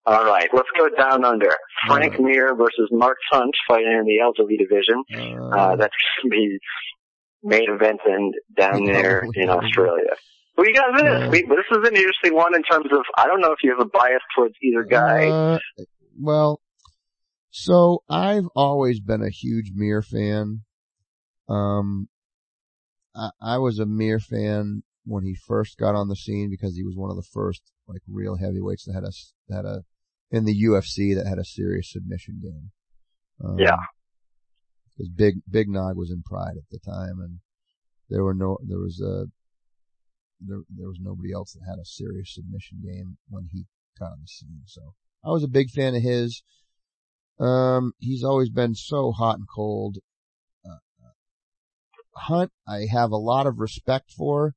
S5: All right, let's go down under. Frank
S4: Uh.
S5: Mir versus Mark Hunt fighting in the elderly division.
S4: Uh,
S5: Uh, that's going to be main event and down there in Australia. You got this.
S4: Yeah.
S5: We, this is an interesting one in terms of, I don't know if you have a bias towards either guy.
S4: Uh, well, so I've always been a huge Mir fan. Um, I, I was a Mir fan when he first got on the scene because he was one of the first like real heavyweights that had a that had a in the UFC that had a serious submission game. Um,
S5: Yeah.
S4: Because Big Big Nog was in Pride at the time, and there were no there was a there there was nobody else that had a serious submission game when he got on the scene. So I was a big fan of his. Um, he's always been so hot and cold. Uh, Hunt, I have a lot of respect for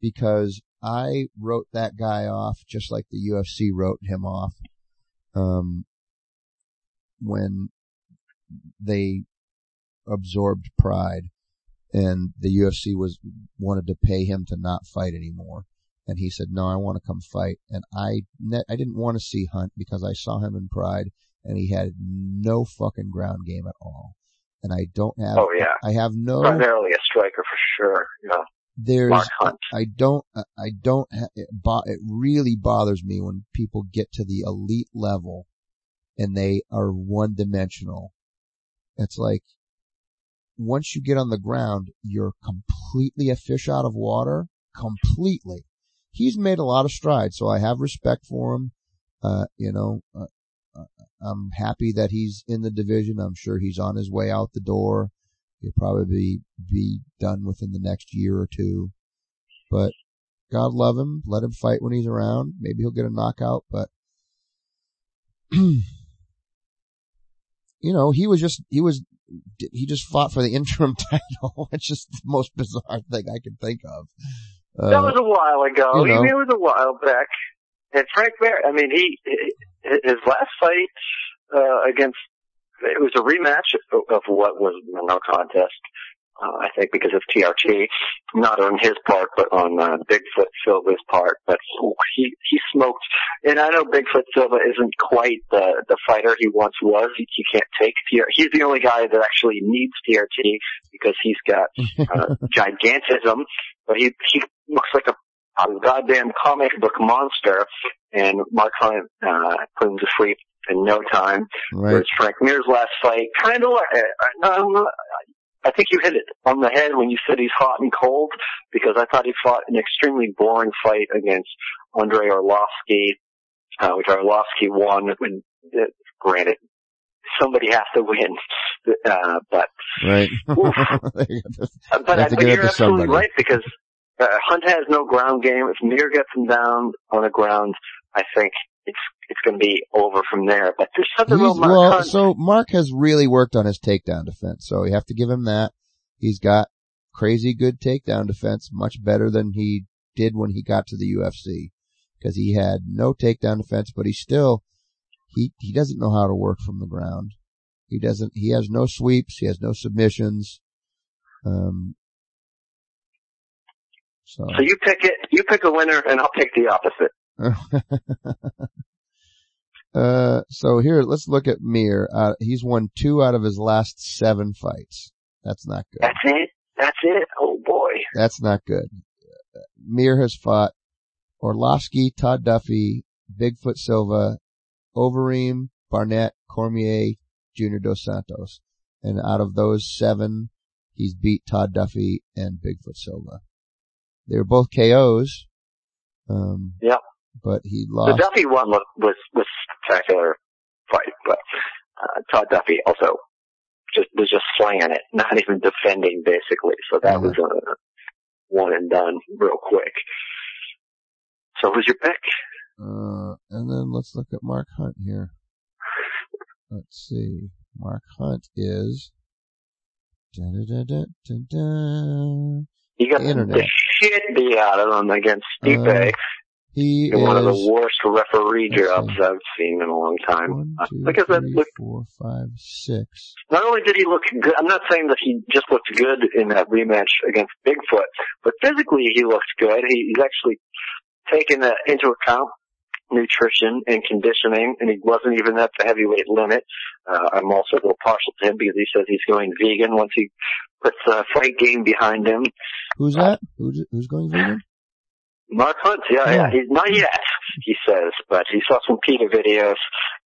S4: because I wrote that guy off just like the UFC wrote him off. Um, when they absorbed Pride and the UFC was wanted to pay him to not fight anymore. And he said, no, I want to come fight. And I, ne- I didn't want to see Hunt because I saw him in Pride and he had no fucking ground game at all. And I don't have,
S5: Oh, yeah.
S4: I have no,
S5: Primarily a striker for sure. Yeah.
S4: There's. I don't, I don't, it, bo- it really bothers me when people get to the elite level and they are one dimensional. It's like, once you get on the ground, you're completely a fish out of water. Completely. He's made a lot of strides, so I have respect for him. Uh, you know, uh, uh, I'm happy that he's in the division. I'm sure he's on his way out the door. He'll probably be, be done within the next year or two. But God love him. Let him fight when he's around. Maybe he'll get a knockout, but you know, he was just, he was, he just fought for the interim title, which just the most bizarre thing I can think of. Uh,
S5: That was a while ago.
S4: you know.
S5: It was a while back. And Frank Mir, I mean, he, his last fight, uh, against, it was a rematch of, what was a no contest, uh, I think because of TRT. Not on his part, but on, uh, Bigfoot Silva's part. But he, he smoked, and I know Bigfoot Silva isn't quite the, the fighter he once was. He, he can't take TRT. He's the only guy that actually needs TRT because he's got, uh, gigantism, but he, he looks like a a goddamn comic book monster, and Mark Hunt uh, put him to sleep in no time.
S4: right.
S5: Whereas Frank Mir's last fight, kind of like, uh, um, I think you hit it on the head when you said he's hot and cold, because I thought he fought an extremely boring fight against Andrei Arlovski, uh, which Arlovski won. When, uh, granted, somebody has to win, uh, but
S4: Right.
S5: Oof. But, I, but you're absolutely
S4: somebody.
S5: right because uh, Hunt has no ground game. If Mir gets him down on the ground, I think it's it's going to be over from there. But there's something
S4: He's,
S5: about Mark
S4: well,
S5: Hunt.
S4: so Mark has really worked on his takedown defense, so you have to give him that. He's got crazy good takedown defense, much better than he did when he got to the UFC, because he had no takedown defense, but he still, he, he doesn't know how to work from the ground. He doesn't, he has no sweeps, he has no submissions. Um, so,
S5: so you pick it. You pick a winner, and I'll pick the opposite.
S4: uh, so here, let's look at Mir. Uh, he's won two out of his last seven fights. That's not good.
S5: That's it. That's it. Oh boy.
S4: That's not good. Mir has fought Arlovski, Todd Duffy, Bigfoot Silva, Overeem, Barnett, Cormier, Junior Dos Santos. And out of those seven, he's beat Todd Duffy and Bigfoot Silva. they were both KOs. Um,
S5: Yeah.
S4: But he lost. The.
S5: Duffy one was was, was spectacular fight, but uh, Todd Duffy also just was just slanging it, not even defending basically. So that
S4: Yeah.
S5: was a one and done real quick. So who's your pick?
S4: Uh, and then let's look at Mark Hunt here. Let's see. Mark Hunt is. Da-da-da-da-da-da.
S5: He got
S4: Internet.
S5: the shit beat out of him against Stipe.
S4: Uh, He
S5: in one of the worst referee jobs. I've seen in a long time.
S4: one,
S5: Uh,
S4: two,
S5: Like I said,
S4: three,
S5: look,
S4: four, five, six.
S5: not only did he look good, I'm not saying that he just looked good in that rematch against Bigfoot, but physically he looked good. He, he's actually taken that into account, nutrition and conditioning, and he wasn't even at the heavyweight limit. Uh, I'm also a little partial to him because he says he's going vegan once he puts a fight game behind him.
S4: Who's that? Who's, who's going vegan?
S5: Mark Hunt, yeah, yeah, he's not yet, he says, but he saw some PETA videos,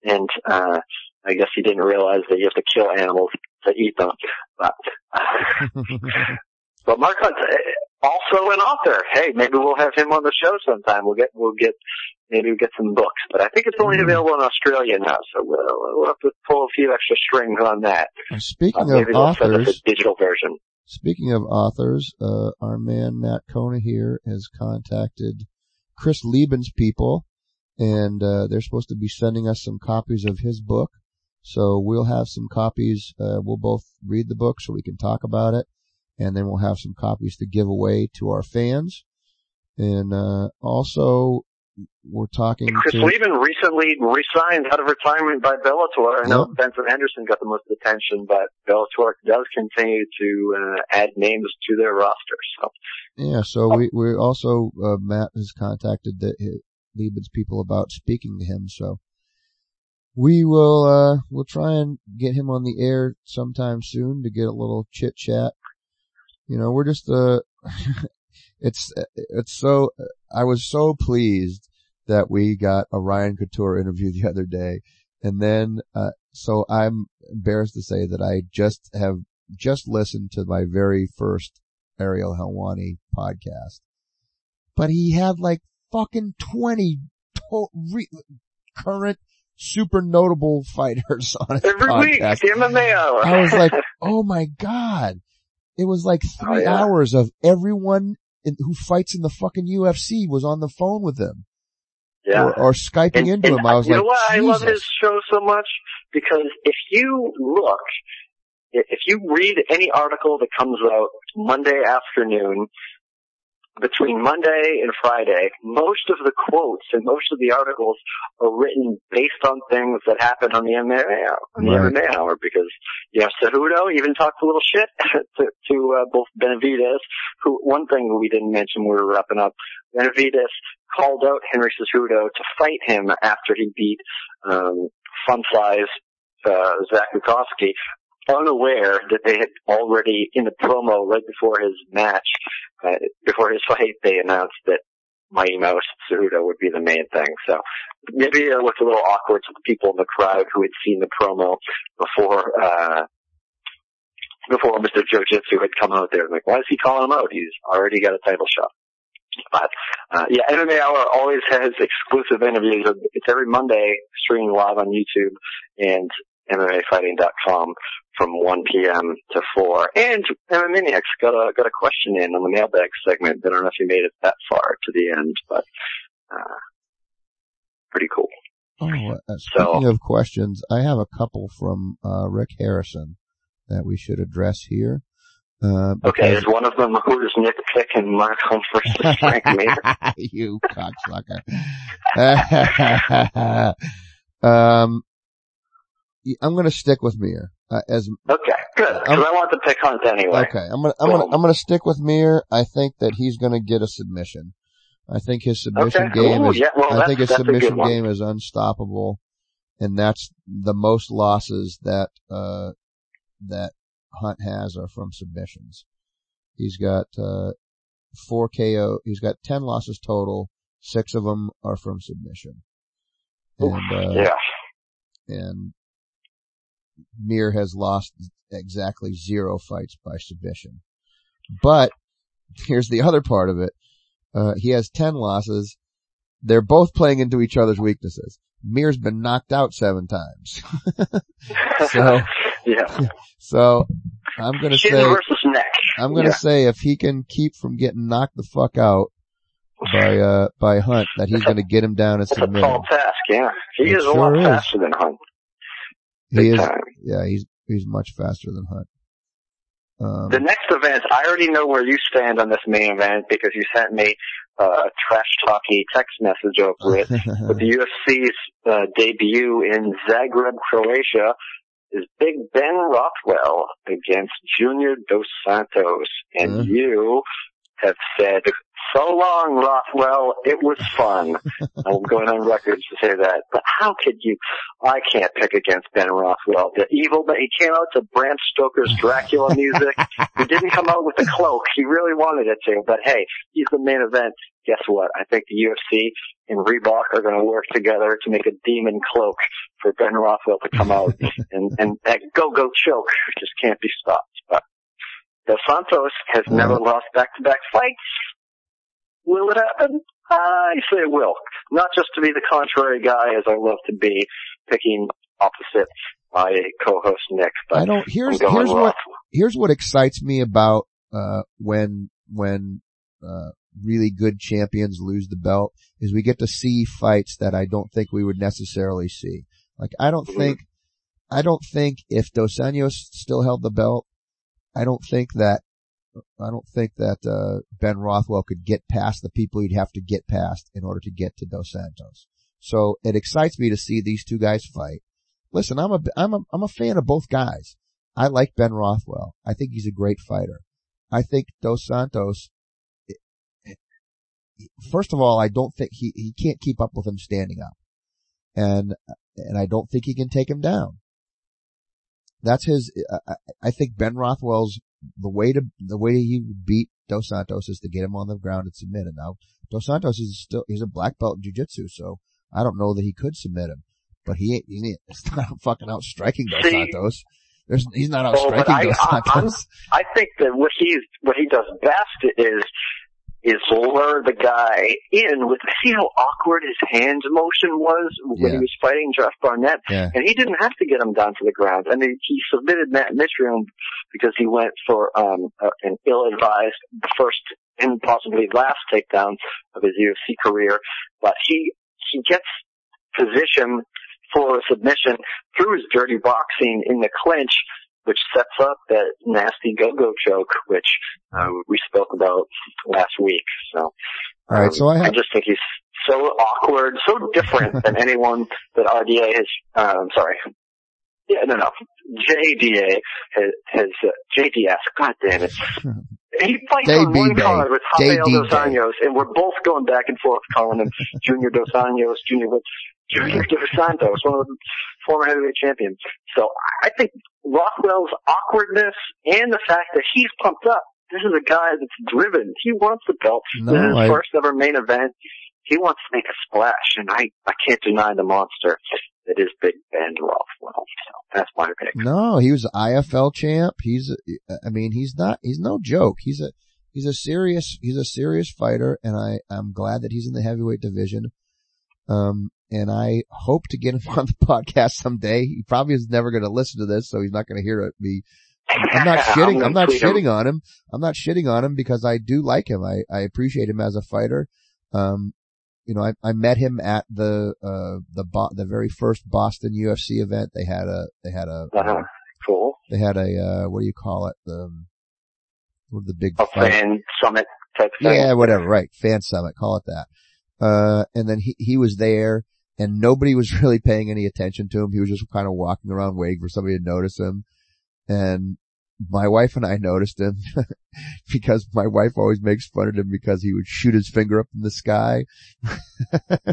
S5: and uh, I guess he didn't realize that you have to kill animals to eat them. But, but Mark Hunt, uh, also an author. Hey, maybe we'll have him on the show sometime. We'll get, we'll get, maybe we'll get some books. But I think it's only
S4: Hmm.
S5: available in Australia now, so we'll, we'll have to pull a few extra strings on that.
S4: And
S5: Uh,
S4: Speaking of
S5: send us
S4: authors,
S5: digital version.
S4: Speaking of authors, uh, our man Matt Kona here has contacted Chris Leben's people, and uh, they're supposed to be sending us some copies of his book. So we'll have some copies. Uh, we'll both read the book so we can talk about it, and then we'll have some copies to give away to our fans. And uh, also, we're talking
S5: Chris
S4: to
S5: Leben recently resigned out of retirement by Bellator. I know
S4: Yep.
S5: Benson Henderson got the most attention, but Bellator does continue to uh, add names to their roster. So
S4: Yeah, so we we also uh, Matt has contacted the Leben's people about speaking to him, so we will uh we'll try and get him on the air sometime soon to get a little chit chat. You know, we're just uh it's it's so I was so pleased that we got a Ryan Couture interview the other day, and then uh so I'm embarrassed to say that I just have just listened to my very first Ariel Helwani podcast. But he had like fucking 20 to- re- current super notable fighters on his
S5: every week,
S4: podcast.
S5: the MMA.
S4: I was like, oh my god. It was like three
S5: Oh, yeah.
S4: hours of everyone in, who fights in the fucking UFC was on the phone with him
S5: yeah.
S4: or, or Skyping
S5: And-
S4: into
S5: and
S4: him. I was
S5: you
S4: like,
S5: know what? I love his
S4: Jesus.
S5: show so much because if you look, if you read any article that comes out Monday afternoon, between Monday and Friday, most of the quotes and most of the articles are written based on things that happened on the MMA hour, on the
S4: Right.
S5: MMA hour because, you know, Cejudo even talked a little shit to, to uh, both Benavidez, who, one thing we didn't mention when we were wrapping up, Benavidez called out Henry Cejudo to fight him after he beat, um, fun uh, Zach Makovsky, unaware that they had already in the promo right before his match, uh, before his fight, they announced that Mighty Mouse Cejudo would be the main thing. So maybe it looked a little awkward to the people in the crowd who had seen the promo before, uh, before Mr. Jiu-Jitsu had come out there. Like, why is he calling him out? He's already got a title shot. But, uh, yeah, MMA Hour always has exclusive interviews. It's every Monday streaming live on YouTube and MMAfighting.com from 1 p.m. to 4. And MMA Maniacs got a, got a question in on the mailbag segment. I don't know if you made it that far to the end, but, uh, pretty cool.
S4: Oh, uh, speaking of questions, I have a couple from uh, Rick Harrison that we should address here. Uh,
S5: Okay, is one of them who's Nick Pick and Mark Hunt versus Frank Mir?
S4: you cocksucker. um, I'm going to stick with Mir uh, as
S5: Okay, good. Because
S4: I'm-
S5: want to pick Hunt anyway.
S4: okay. I'm gonna I'm gonna I'm gonna stick with Mir. I think that he's going to get a submission. I think his submission
S5: Okay.
S4: game
S5: Ooh,
S4: is
S5: yeah, well,
S4: I think his
S5: that's a good
S4: submission game is unstoppable, and that's the most losses that uh that Hunt has are from submissions. He's got uh four KO. He's got ten losses total. Six of them are from submission, and uh,
S5: yeah.
S4: and Mir has lost exactly zero fights by submission. But here's the other part of it. Uh, he has 10 losses. They're both playing into each other's weaknesses. Mir's been knocked out seven times. so,
S5: yeah.
S4: so I'm gonna say,
S5: neck.
S4: I'm gonna
S5: Yeah.
S4: say if he can keep from getting knocked the fuck out by, uh, by Hunt, that he's gonna get him down and
S5: It's a tall task, yeah. He
S4: It
S5: is a
S4: sure
S5: lot
S4: is.
S5: faster than Hunt.
S4: He is,
S5: time.
S4: yeah, he's, he's much faster than Hunt. Um,
S5: The next event, I already know where you stand on this main event because you sent me uh, a trash talky text message over it. With the UFC's uh, debut in Zagreb, Croatia, is Big Ben Rothwell against Junior Dos Santos, and you have said, "So long, Rothwell. It was fun." I'm going on record to say that. But how could you? I can't pick against Ben Rothwell. The evil that he came out to Bram Stoker's Dracula music. he didn't come out with the cloak. He really wanted it to. But hey, he's the main event. Guess what? I think the UFC and Reebok are going to work together to make a demon cloak for Ben Rothwell to come out and and that go go choke just can't be stopped. But Dos Santos has never lost back to back fights. Will it happen? I say it will. Not just to be the contrary guy, as I love to be, picking opposite my co-host Nick. But
S4: I don't, here's,
S5: I'm
S4: what, here's what excites me about, uh, when, when, uh, really good champions lose the belt is we get to see fights that I don't think we would necessarily see. Like I don't
S5: Mhm.
S4: think, I don't think if Dos Anjos still held the belt, I don't think that, I don't think that, uh, Ben Rothwell could get past the people he'd have to get past in order to get to Dos Santos. So it excites me to see these two guys fight. Listen, I'm a, I'm a, I'm a fan of both guys. I like Ben Rothwell. I think he's a great fighter. I think Dos Santos, first of all, I don't think he, he can't keep up with him standing up. And, and I don't think he can take him down. That's his, I, I- I think Ben Rothwell's, the way to, the way he beat Dos Santos is to get him on the ground and submit him. Now, Dos Santos is still, he's a black belt in jiu-jitsu, so I don't know that he could submit him. But he ain't, he ain't, it's not fucking out striking Dos
S5: See-
S4: Santos. There's, he's not out
S5: Oh,
S4: striking
S5: I-
S4: Dos
S5: I-
S4: Santos.
S5: I think that what he's what he does best is is lure the guy in with see how awkward his hand motion was when
S4: Yeah.
S5: he was fighting Josh Barnett.
S4: Yeah.
S5: And he didn't have to get him down to the ground. I mean, he submitted Matt Mitrione because he went for um, a, an ill-advised first and possibly last takedown of his UFC career. But he he gets position for a submission through his dirty boxing in the clinch, which sets up that nasty go-go choke, which um, we spoke about last week. So,
S4: All right.
S5: um,
S4: So I
S5: I just think he's so awkward, so different than anyone that RDA has. Um, sorry. Yeah, no, no. JDA has, has uh, JDS. God damn it. He fights on one card with
S4: JDA.
S5: Dos Anjos, and we're both going back and forth calling him Junior Dos Anjos, Junior Junior Dos Santos, one of the former heavyweight champions. So I think Rothwell's awkwardness and the fact that he's pumped up. This is a guy that's driven. He wants the belt.
S4: No,
S5: this is his first ever main event. He wants to make a splash, and I, I can't deny the monster that is Big Ben Rothwell. So that's my pick.
S4: No, he was IFL champ. He's, I mean, he's not, he's no joke. He's a, he's a serious, he's a serious fighter and I, I'm glad that he's in the heavyweight division. Um, and I hope to get him on the podcast someday. He probably is never going to listen to this, so he's not going to hear it. Me, I'm not shitting, I'm not
S5: tweet him.
S4: shitting on him. I'm not shitting on him because I do like him. I, I appreciate him as a fighter. Um, you know, I, I met him at the, uh, the, Bo- the very first Boston UFC event. They had a, they had a,
S5: Uh-huh. Cool.
S4: they had a uh what do you call it the um, what the big
S5: A
S4: fight-
S5: fan summit type thing.
S4: yeah whatever right fan summit call it that uh and then he he was there and nobody was really paying any attention to him he was just kind of walking around waiting for somebody to notice him and my wife and I noticed him because my wife always makes fun of him because he would shoot his finger up in the sky.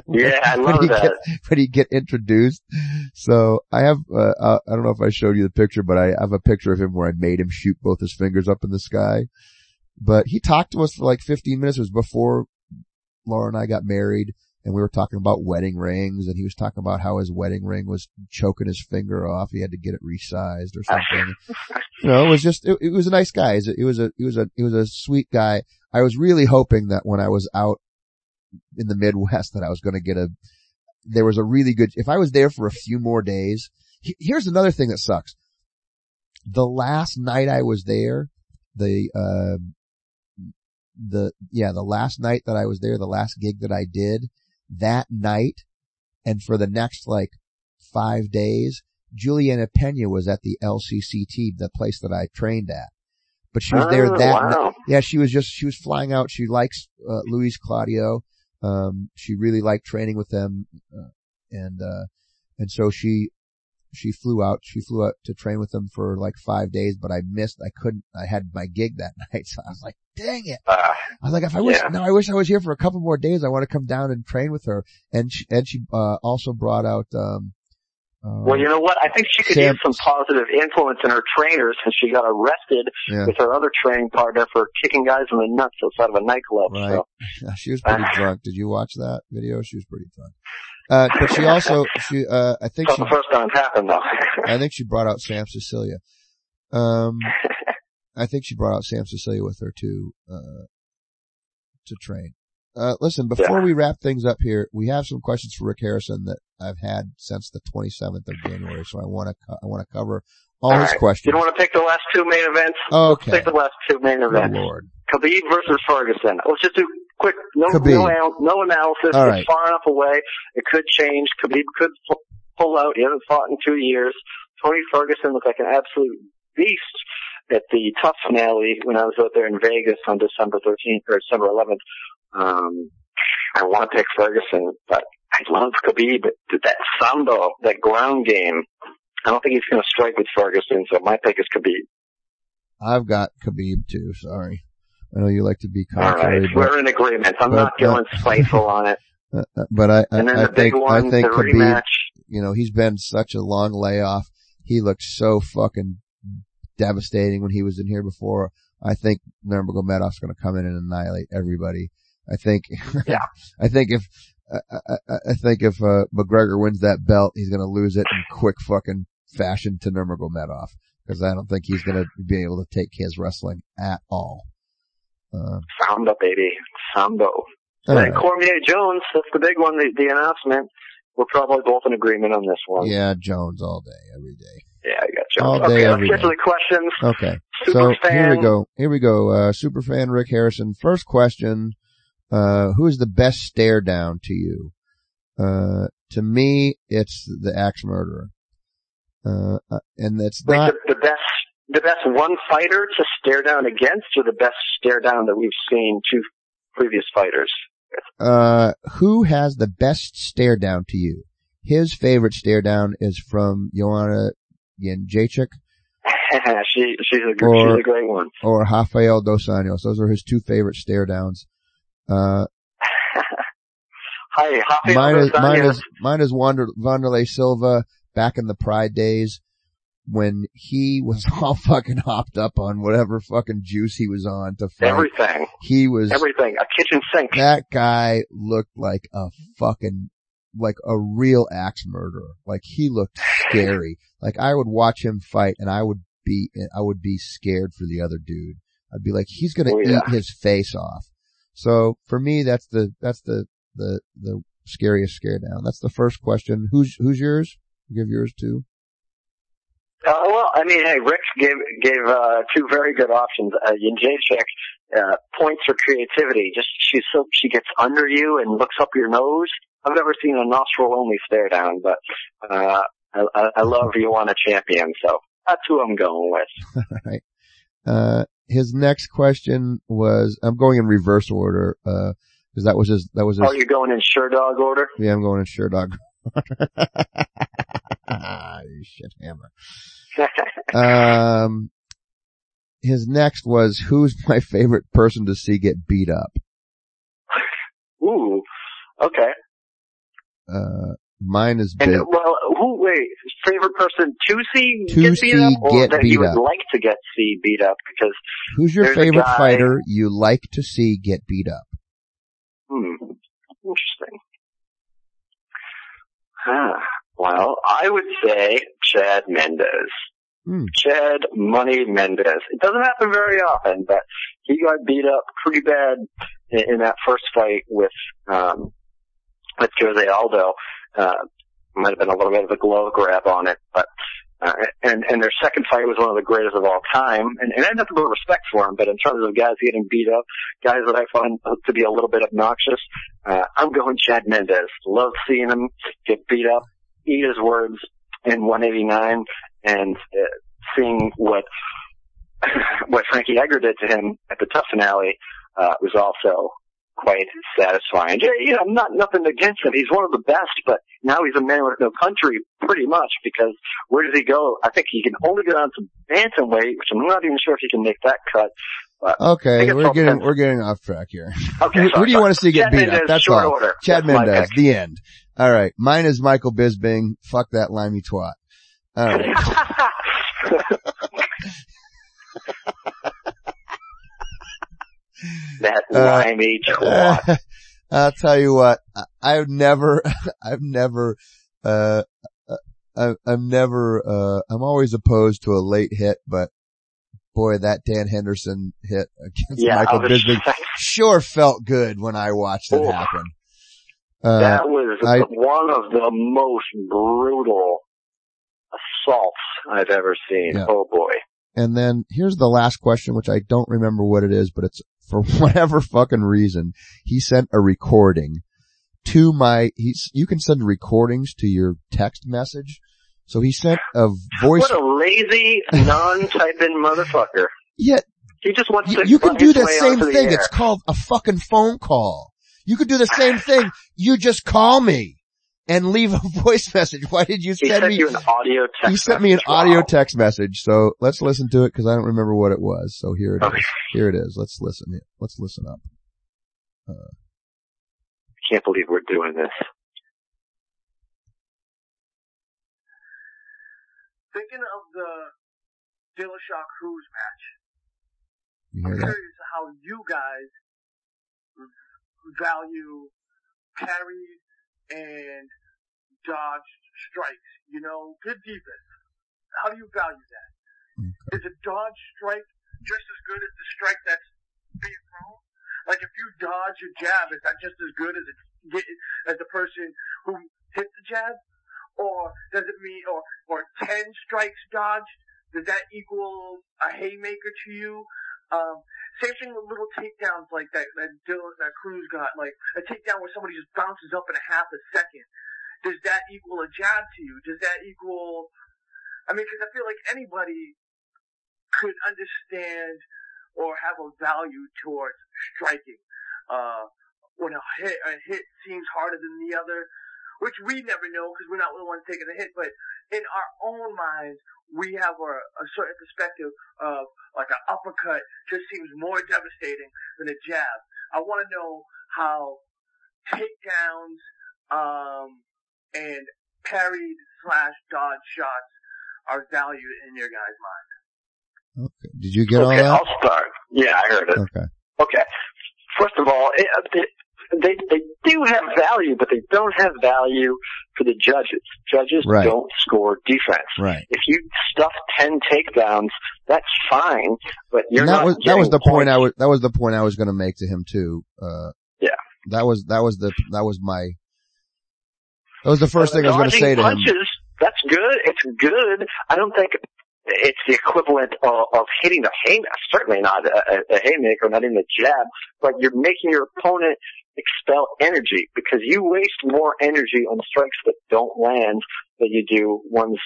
S5: Yeah, I
S4: when
S5: love
S4: he
S5: that.
S4: Get, when he get introduced. So I have, uh, uh, I don't know if I showed you the picture, but I have a picture of him where I made him shoot both his fingers up in the sky. But he talked to us for like 15 minutes. It was before Laura and I got married. and we were talking about wedding rings, and he was talking about how his wedding ring was choking his finger off. He had to get it resized or something. you know, it was just it, it was a nice guy. It was a it was a it was a sweet guy. I was really hoping that when I was out in the Midwest that I was going to get a. There was a really good. If I was there for a few more days, he- here's another thing that sucks. The last night I was there, the uh, the yeah the last night that I was there, the last gig that I did that night, and for the next like five days, Julianna Peña was at the LCCT, the place that I trained at. But she was there
S5: Oh,
S4: that night. Yeah, she was just, she was flying out. She likes, uh, Luis Claudio. Um, she really liked training with them. Uh, and, uh, and so she, she flew out, she flew out to train with them for like five days, but I missed, I couldn't, I had my gig that night. So I was like, dang it.
S5: Uh,
S4: I was like, if I wish,
S5: Yeah.
S4: no, I wish I was here for a couple more days. I want to come down and train with her. And she, and she, uh, also brought out, um, uh,
S5: well, you know what? I think she could
S4: Sam-
S5: use some positive influence in her trainers since she got arrested
S4: yeah,
S5: with her other training partner for kicking guys in the nuts outside of a nightclub.
S4: Right.
S5: So,
S4: Yeah, she was pretty drunk. Did you watch that video? She was pretty drunk. Uh, but she also, she, uh, I think
S5: not
S4: she,
S5: the first time happened though.
S4: I think she brought out Sam Sicilia. Um, I think she brought out Sam Sicilia with her to, uh, to train. Uh, listen, before
S5: Yeah.
S4: we wrap things up here, we have some questions for Rick Harrison that I've had since the 27th of January, so I want to, co- I want to cover all,
S5: All
S4: his
S5: right.
S4: questions.
S5: you don't want to pick the last two main events?
S4: Okay.
S5: Pick the last two main events.
S4: Lord.
S5: Khabib versus Ferguson. Let's just do quick, no, no, no analysis.
S4: All
S5: it's far enough away. It could change. Khabib could pull out. He hasn't fought in two years. Tony Ferguson looked like an absolute beast at the TUF finale when I was out there in Vegas on December 13th or December 11th. Um, I want to pick Ferguson, but I love Khabib. That sambo, that ground game. I don't think he's going to strike with Ferguson, so my pick is Khabib.
S4: I've got Khabib too, sorry. I know you like to be
S5: All right,
S4: contrary, but,
S5: we're in agreement. I'm
S4: but,
S5: not going
S4: uh,
S5: spiteful on it.
S4: uh, uh, but I, I,
S5: And then
S4: I
S5: the big
S4: think,
S5: one,
S4: I think
S5: the
S4: Khabib,
S5: rematch.
S4: you know, he's been such a long layoff. He looked so fucking devastating when he was in here before. I think Nurmagomedov's going to come in and annihilate everybody. I think,
S5: Yeah.
S4: I think if, I, I, I- I think if, uh, McGregor wins that belt, he's going to lose it in quick fucking fashion to Nurmagomedov. Cause I don't think he's going to be able to take his wrestling at all. Uh,
S5: Samba, baby. Sambo.
S4: all
S5: And. Cormier Jones, that's the big one, the, the announcement. We're probably both in agreement on this one.
S4: Yeah, Jones all day, every day.
S5: Yeah, I got you.
S4: All day,
S5: okay, let's get
S4: day.
S5: to the questions.
S4: Okay.
S5: Super
S4: so
S5: fan.
S4: here we go. Here we go. Uh, superfan Rick Harrison. First question. Uh, who is the best stare down to you? Uh, to me, it's the axe murderer. Uh, uh, and it's
S5: Wait,
S4: not,
S5: the, the best, the best one fighter to stare down against, or the best stare down that we've seen two previous fighters?
S4: uh, who has the best stare down to you? His favorite stare down is from Joanna Jędrzejczyk
S5: she, she's a
S4: Or-
S5: she's a great one.
S4: or Rafael Dos Anjos. Those are his two favorite stare downs. Uh,
S5: Hi, Rafael
S4: mine is,
S5: Dos
S4: mine
S5: Anjos.
S4: is, mine is Wander, Wanderlei Silva back in the Pride days when he was all fucking hopped up on whatever fucking juice he was on to fight.
S5: everything,
S4: he was,
S5: everything. A kitchen sink.
S4: that guy looked like a fucking, like a real axe murderer. Like he looked scary. like I would watch him fight and I would be, I would be scared for the other dude. I'd be like, he's gonna
S5: Oh, yeah.
S4: eat his face off. So for me, that's the, that's the, the, the scariest scare down. That's the first question. Who's, who's yours? Give yours too.
S5: Uh, well, I mean, hey, Rick gave gave uh, two very good options. Uh, Jędrzejczyk, uh points for creativity. Just she's so she gets under you and looks up your nose. I've never seen a nostril only stare down, but uh, I, I, love you on a champion, so that's who I'm going with.
S4: right. Uh, his next question was, I'm going in reverse order, uh, cause that was his, that was his,
S5: Oh, you're going in sure dog order?
S4: yeah, I'm going in sure dog. Order. you shit hammer. Um, his next was, who's my favorite person to see get beat up?
S5: Ooh, okay.
S4: Uh, mine is big.
S5: And well, who? Wait, favorite person to see
S4: To
S5: get beat up, or that
S4: beat
S5: you would
S4: up.
S5: like to get see beat up? Because
S4: Who's your favorite
S5: guy-
S4: fighter you like to see get beat up?
S5: hmm, interesting. Huh. Well, I would say Chad Mendes.
S4: Hmm.
S5: Chad Money Mendes. It doesn't happen very often, but he got beat up pretty bad in, in that first fight with um with Jose Aldo. Uh might have been a little bit of a glove grab on it, but uh, and and their second fight was one of the greatest of all time, and, and I have nothing but respect for him. But in terms of guys getting beat up, guys that I find to be a little bit obnoxious, uh, I'm going Chad Mendes. Love seeing him get beat up, eat his words in 189, and uh, seeing what what Frankie Edgar did to him at the TUF finale uh, was also quite satisfying. You know, I'm not nothing against him. He's one of the best, but now he's a man with no country, pretty much. Because where does he go? I think he can only go down to bantamweight, which I'm not even sure if he can make that cut. But
S4: Okay, we're getting we're getting off track here.
S5: Okay,
S4: who, do you want to see get
S5: Chad
S4: beat
S5: Mendes,
S4: up? That's all.
S5: order.
S4: Chad
S5: That's Mendes.
S4: The end. All right. Mine is Michael Bisping. Fuck that limey twat. All right.
S5: that
S4: Uh,
S5: limey twat.
S4: I'll tell you what. I- I've never, I've never, uh, uh, I, I'm never, uh, I'm always opposed to a late hit, but boy, that Dan Henderson hit against
S5: yeah,
S4: Michael Bisping sure felt good when I watched it
S5: Oh.
S4: happen. Uh,
S5: that was
S4: I-
S5: one of the most brutal assaults I've ever seen.
S4: Yeah.
S5: Oh boy.
S4: And then here's the last question, which I don't remember what it is, but it's for whatever fucking reason, he sent a recording to my, he's, you can send recordings to your text message. So he sent a voice,
S5: What a lazy, non-typing motherfucker.
S4: yeah,
S5: He just wants
S4: you,
S5: to
S4: you can do the same
S5: onto the
S4: thing. It's called a fucking phone call. You could do the same thing. You just call me and leave a voice message. Why did you
S5: He
S4: send
S5: sent
S4: me?
S5: you an audio text.
S4: He sent me an
S5: message.
S4: audio
S5: Wow.
S4: text message. So let's listen to it because I don't remember what it was. So here it is.
S5: Okay.
S4: Here it is. Let's listen. Let's listen up.
S5: I can't believe we're doing this.
S6: Thinking of the Dillashaw Cruz match,
S4: You
S6: I'm
S4: that?
S6: curious how you guys value parries and dodged strikes. You know, good defense. How do you value that? Is a dodge strike just as good as the strike that's being thrown? Like if you dodge a jab, is that just as good as it, as the person who hit the jab? Or does it mean, or, or 10 strikes dodged? Does that equal a haymaker to you? Um, same thing with little takedowns like that, that Dylan, that Cruz got, like a takedown where somebody just bounces up in a half a second. Does that equal a jab to you? Does that equal, I mean, cause I feel like anybody could understand or have a value towards striking. Uh, when a hit, a hit seems harder than the other, which we never know because we're not the ones taking the hit, but in our own minds, we have a, a certain perspective of like an uppercut just seems more devastating than a jab. I want to know how takedowns, um, and parried slash dodge shots are valued in your guys' mind.
S4: Okay. Did you get all
S5: okay,
S4: that?
S5: I'll start. Yeah, I heard it.
S4: Okay.
S5: Okay. First of all, it, it, they they do have value, but they don't have value for the judges. Judges
S4: Right.
S5: don't score defense.
S4: Right.
S5: If you stuff ten takedowns, that's fine, but you're
S4: And that
S5: not.
S4: was that was the
S5: getting
S4: point I was that was the point I was going to make to him too. Uh,
S5: Yeah.
S4: That was that was the that was my that was the first thing I was going to say to him.
S5: punches, That's good. It's good. I don't think it's the equivalent of, of hitting a haymaker. Certainly not a, a, a haymaker, not even a jab. But you're making your opponent expel energy because you waste more energy on strikes that don't land than you do ones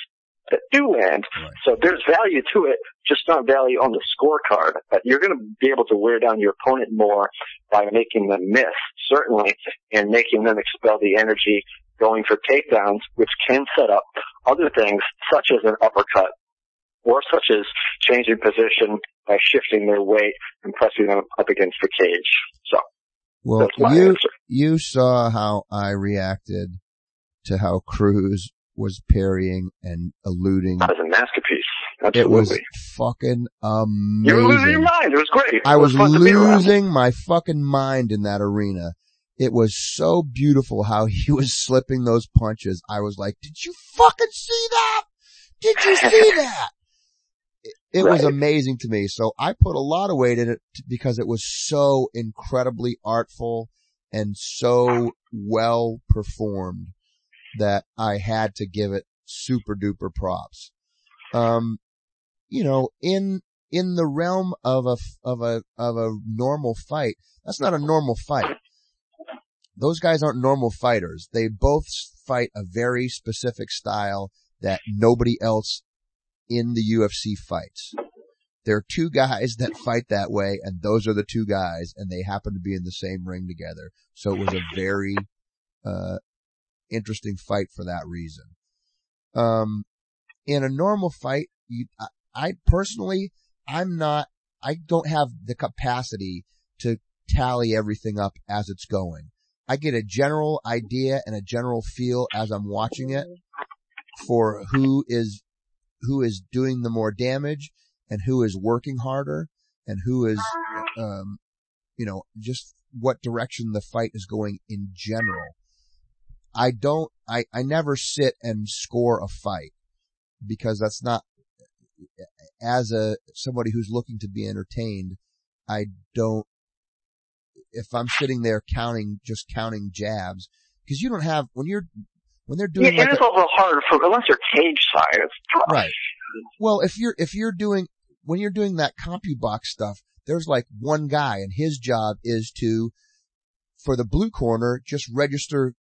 S5: that do land.
S4: Right.
S5: So there's value to it, just not value on the scorecard. But you're going to be able to wear down your opponent more by making them miss, certainly, and making them expel the energy going for takedowns, which can set up other things such as an uppercut or such as changing position by shifting their weight and pressing them up against the cage. So
S4: Well, you
S5: answer.
S4: you saw how I reacted to how Cruz was parrying and eluding.
S5: That was a masterpiece. Absolutely.
S4: It was fucking
S5: You were losing your
S4: amazing.
S5: mind. It was great.
S4: I
S5: It
S4: was
S5: fun to be around.
S4: losing my fucking mind in that arena. It was so beautiful how he was slipping those punches. I was like, did you fucking see that? Did you see that? It, it was amazing to me. So I put a lot of weight in it because it was so incredibly artful and so well performed that I had to give it super duper props. Um, you know, in, in the realm of a, of a, of a normal fight, that's not a normal fight. Those guys aren't normal fighters. They both fight a very specific style that nobody else in the UFC fights. There are two guys that fight that way and those are the two guys and they happen to be in the same ring together. So it was a very, uh, interesting fight for that reason. Um, in a normal fight, you, I, I personally, I'm not, I don't have the capacity to tally everything up as it's going. I get a general idea and a general feel as I'm watching it for who is, who is doing the more damage and who is working harder and who is, um, you know, just what direction the fight is going in general. I don't, I, I never sit and score a fight because that's not, as a, somebody who's looking to be entertained, I don't, if I'm sitting there counting, just counting jabs, cause you don't have, when you're, when they're
S5: Yeah,
S4: doing like
S5: and
S4: a,
S5: it's also hard for unless you're cage side. It's tough.
S4: Right. Well, if you're, if you're doing, when you're doing that CompuBox stuff, there's like one guy and his job is to, for the blue corner, just register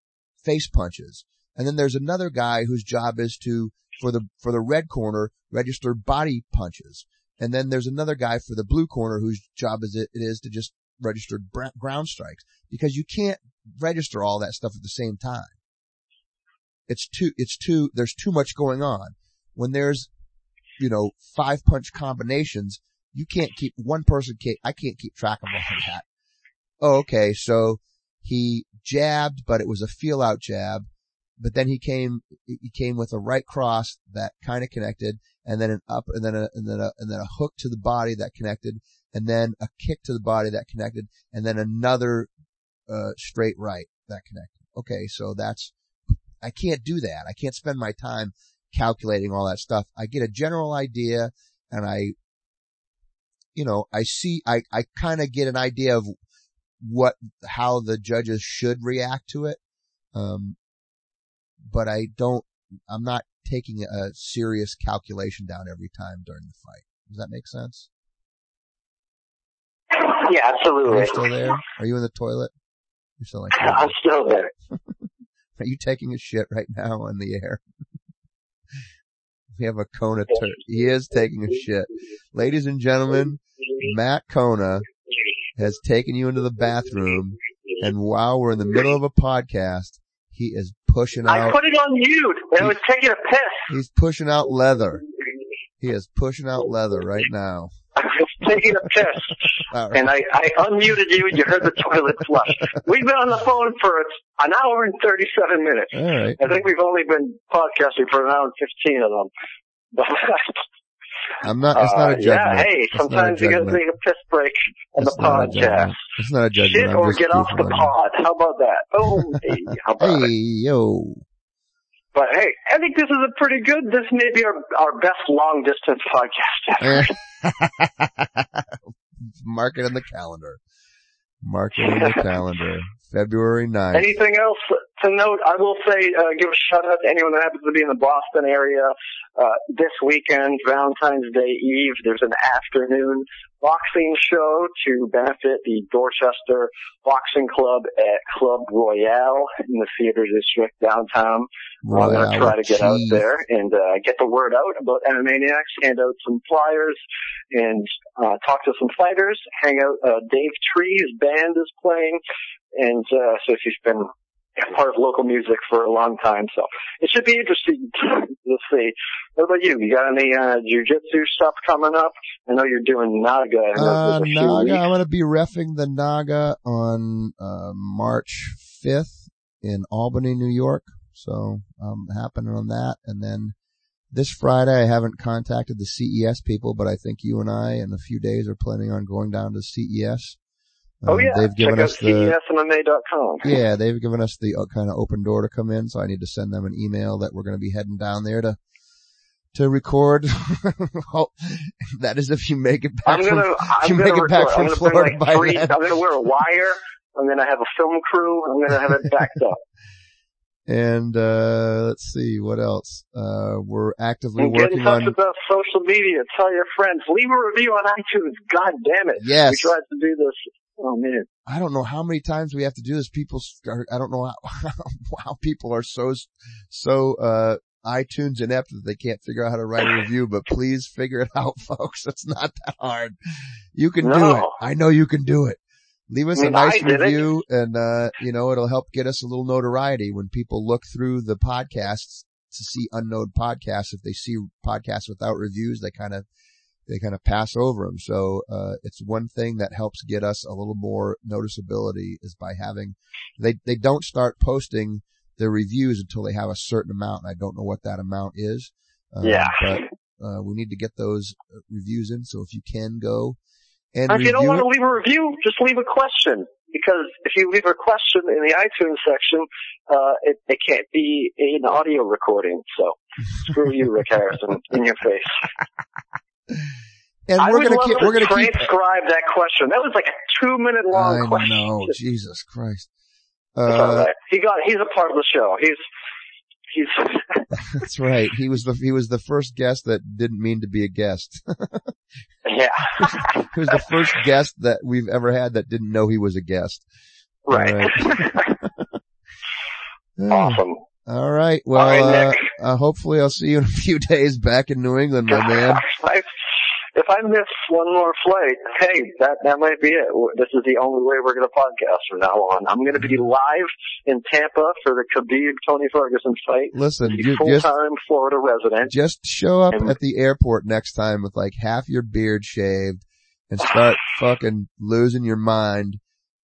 S4: face punches. And then there's another guy whose job is to, for the, for the red corner, register body punches. And then there's another guy for the blue corner whose job is it, it is to just register bra- ground strikes because you can't register all that stuff at the same time. It's too, it's too, there's too much going on. When there's, you know, five punch combinations, you can't keep, one person can't, I can't keep track of all of that. Oh, okay. So he jabbed, but it was a feel out jab. But then he came, he came with a right cross that kind of connected and then an up and then a, and then a, and then a hook to the body that connected and then a kick to the body that connected and then another, uh, straight right that connected. Okay. So that's, I can't do that. I can't spend my time calculating all that stuff. I get a general idea and I, you know, I see, I, I kind of get an idea of what, how the judges should react to it. Um, but I don't, I'm not taking a serious calculation down every time during the fight. Does that make sense?
S5: Yeah, absolutely.
S4: Are you still there? Are you in the toilet? You're still like,
S5: I'm still there.
S4: are you taking a shit right now on the air? we have a Kona, tur- he is taking a shit. Ladies and gentlemen, Matt Kona has taken you into the bathroom and while we're in the middle of a podcast, he is pushing out.
S5: I put it on mute and I was taking a piss.
S4: he's pushing out leather. He is pushing out leather right now.
S5: Taking a piss.
S4: Right.
S5: and I, I unmuted you and you heard the toilet flush. We've been on the phone for an hour and 37 minutes.
S4: Right.
S5: I think we've only been podcasting for an hour and 15 of them. But,
S4: I'm not, it's not a
S5: uh,
S4: judgment.
S5: yeah, hey,
S4: It's
S5: sometimes you gotta take a piss break on
S4: It's
S5: the podcast.
S4: It's not a judgment.
S5: Shit
S4: I'm
S5: or get off the
S4: you.
S5: pod. How about that? Oh, hey, how about
S4: Hey,
S5: it?
S4: yo.
S5: But hey, I think this is a pretty good, this may be our, our best long distance podcast ever.
S4: Mark it in the calendar. Mark it in the calendar. February 9th.
S5: Anything else to note? I will say, uh, give a shout out to anyone that happens to be in the Boston area. Uh, this weekend, Valentine's Day Eve, there's an afternoon boxing show to benefit the Dorchester Boxing Club at Club Royale in the theater district downtown. I'm going to try to get out there and uh, get the word out about MMA Maniacs, hand out some flyers, and uh, talk to some fighters. Hang out. Uh, Dave Tree's band is playing, and uh, so he's been part of local music for a long time. So it should be interesting to see. What about you? You got any uh, jujitsu stuff coming up? I know you're doing Naga.
S4: Uh,
S5: there's a few
S4: Naga. I'm gonna be refing the Naga on, uh, March 5th in Albany, New York. So, I'm happening on that. And then this Friday, I haven't contacted the CES people, but I think you and I in a few days are planning on going down to CES,
S5: Oh yeah,
S4: they've given
S5: check
S4: us
S5: out
S4: the
S5: cesmma.com.
S4: yeah, they've given us the uh, kind of open door to come in, so I need to send them an email that we're going to be heading down there to to record. well, that is if you make it back
S5: I'm gonna,
S4: from
S5: I'm
S4: you
S5: gonna
S4: make it back
S5: I'm
S4: from Florida
S5: like three. I'm gonna wear a wire. I'm gonna have a film crew. I'm gonna have it backed up.
S4: And uh let's see what else. Uh we're actively
S5: And get in
S4: working
S5: touch
S4: on
S5: with us social media. Tell your friends. Leave a review on iTunes. God damn it.
S4: Yes.
S5: We tried to do this. Oh man.
S4: I don't know how many times we have to do this. People start, I don't know how, how people are so, so, uh, iTunes inept that they can't figure out how to write a review, but please figure it out, folks. It's not that hard. You can do it. I know you can do it. Leave us
S5: I mean,
S4: a nice
S5: did it.
S4: review and, uh, you know, it'll help get us a little notoriety when people look through the podcasts to see unknown podcasts. If they see podcasts without reviews, they kind of, they kind of pass over them. So, uh, it's one thing that helps get us a little more noticeability is by having, they, they don't start posting their reviews until they have a certain amount. And I don't know what that amount is. Um,
S5: Yeah.
S4: But, uh, we need to get those uh, reviews in. So if you can go and
S5: If you don't want to leave a review, just leave a question. Because if you leave a question in the iTunes section, uh, it, it can't be an audio recording. So screw you, Rick Harrison, in your face.
S4: and
S5: I
S4: we're gonna
S5: love
S4: keep,
S5: to
S4: we're gonna keep,
S5: transcribe that question. That was like a two minute long
S4: I
S5: question.
S4: know, Jesus Christ. Uh,
S5: right. He got. He's a part of the show. He's. He's.
S4: that's right. He was the, he was the first guest that didn't mean to be a guest.
S5: yeah.
S4: He was the first guest that we've ever had that didn't know he was a guest.
S5: right. awesome.
S4: All right. Well,
S5: All right,
S4: uh, uh, hopefully I'll see you in a few days back in New England, my man.
S5: I, if I miss one more flight, hey, that that might be it. This is the only way we're going to podcast from now on. I'm going to be live in Tampa for the Khabib Tony Ferguson fight.
S4: Listen, you
S5: full time Florida resident.
S4: just show up
S5: And-
S4: at the airport next time with like half your beard shaved and start fucking losing your mind.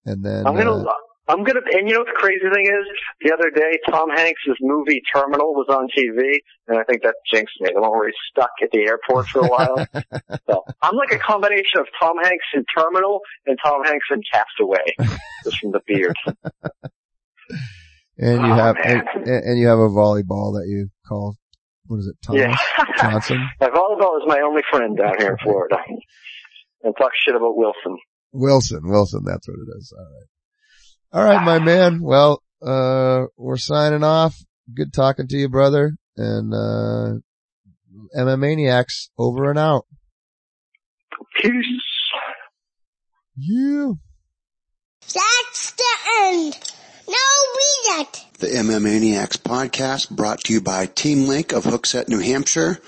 S4: And then,
S5: I'm gonna,
S4: uh,
S5: I'm gonna, and you know what the crazy thing is? The other day, Tom Hanks' movie Terminal was on TV, and I think that jinxed me. The one where he's stuck at the airport for a while. so I'm like a combination of Tom Hanks in Terminal and Tom Hanks in Castaway, just from the beard.
S4: and you
S5: Oh,
S4: have, and, and you have a volleyball that you call, what is it, Thomas
S5: Yeah.
S4: Johnson?
S5: My volleyball is my only friend down here in Florida. And talk shit about Wilson.
S4: Wilson, Wilson, that's what it is. All right. All right, my man. Well, uh, we're signing off. Good talking to you, brother. And, uh, MM Maniacs over and out.
S5: Peace.
S4: You.
S7: That's the end. No, read it.
S8: The MM Maniacs podcast brought to you by Team Link of Hooksett, New Hampshire.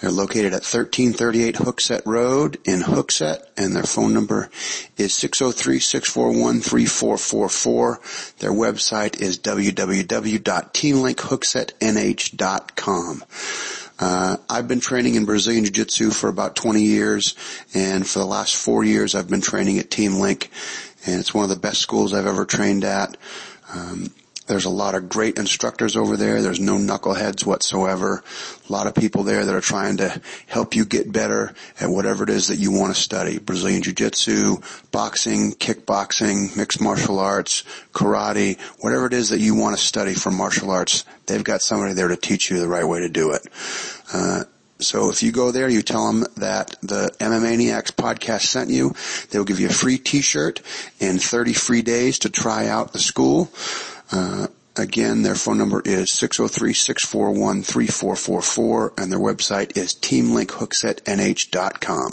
S8: They're located at 1338 Hooksett Road in Hooksett and their phone number is 603-641-3444. Their website is www.teamlinkhooksetnh.com. Uh, I've been training in Brazilian Jiu-Jitsu for about 20 years, and for the last four years I've been training at Team Link, and it's one of the best schools I've ever trained at. Um, there's a lot of great instructors over there. There's no knuckleheads whatsoever. A lot of people there that are trying to help you get better at whatever it is that you want to study. Brazilian Jiu-Jitsu, boxing, kickboxing, mixed martial arts, karate, whatever it is that you want to study from martial arts, they've got somebody there to teach you the right way to do it. Uh, so if you go there, you tell them that the MMAniacs podcast sent you. They'll give you a free t-shirt and 30 free days to try out the school. Uh, again, their phone number is 603-641-3444 and their website is teamlinkhooksetnh.com.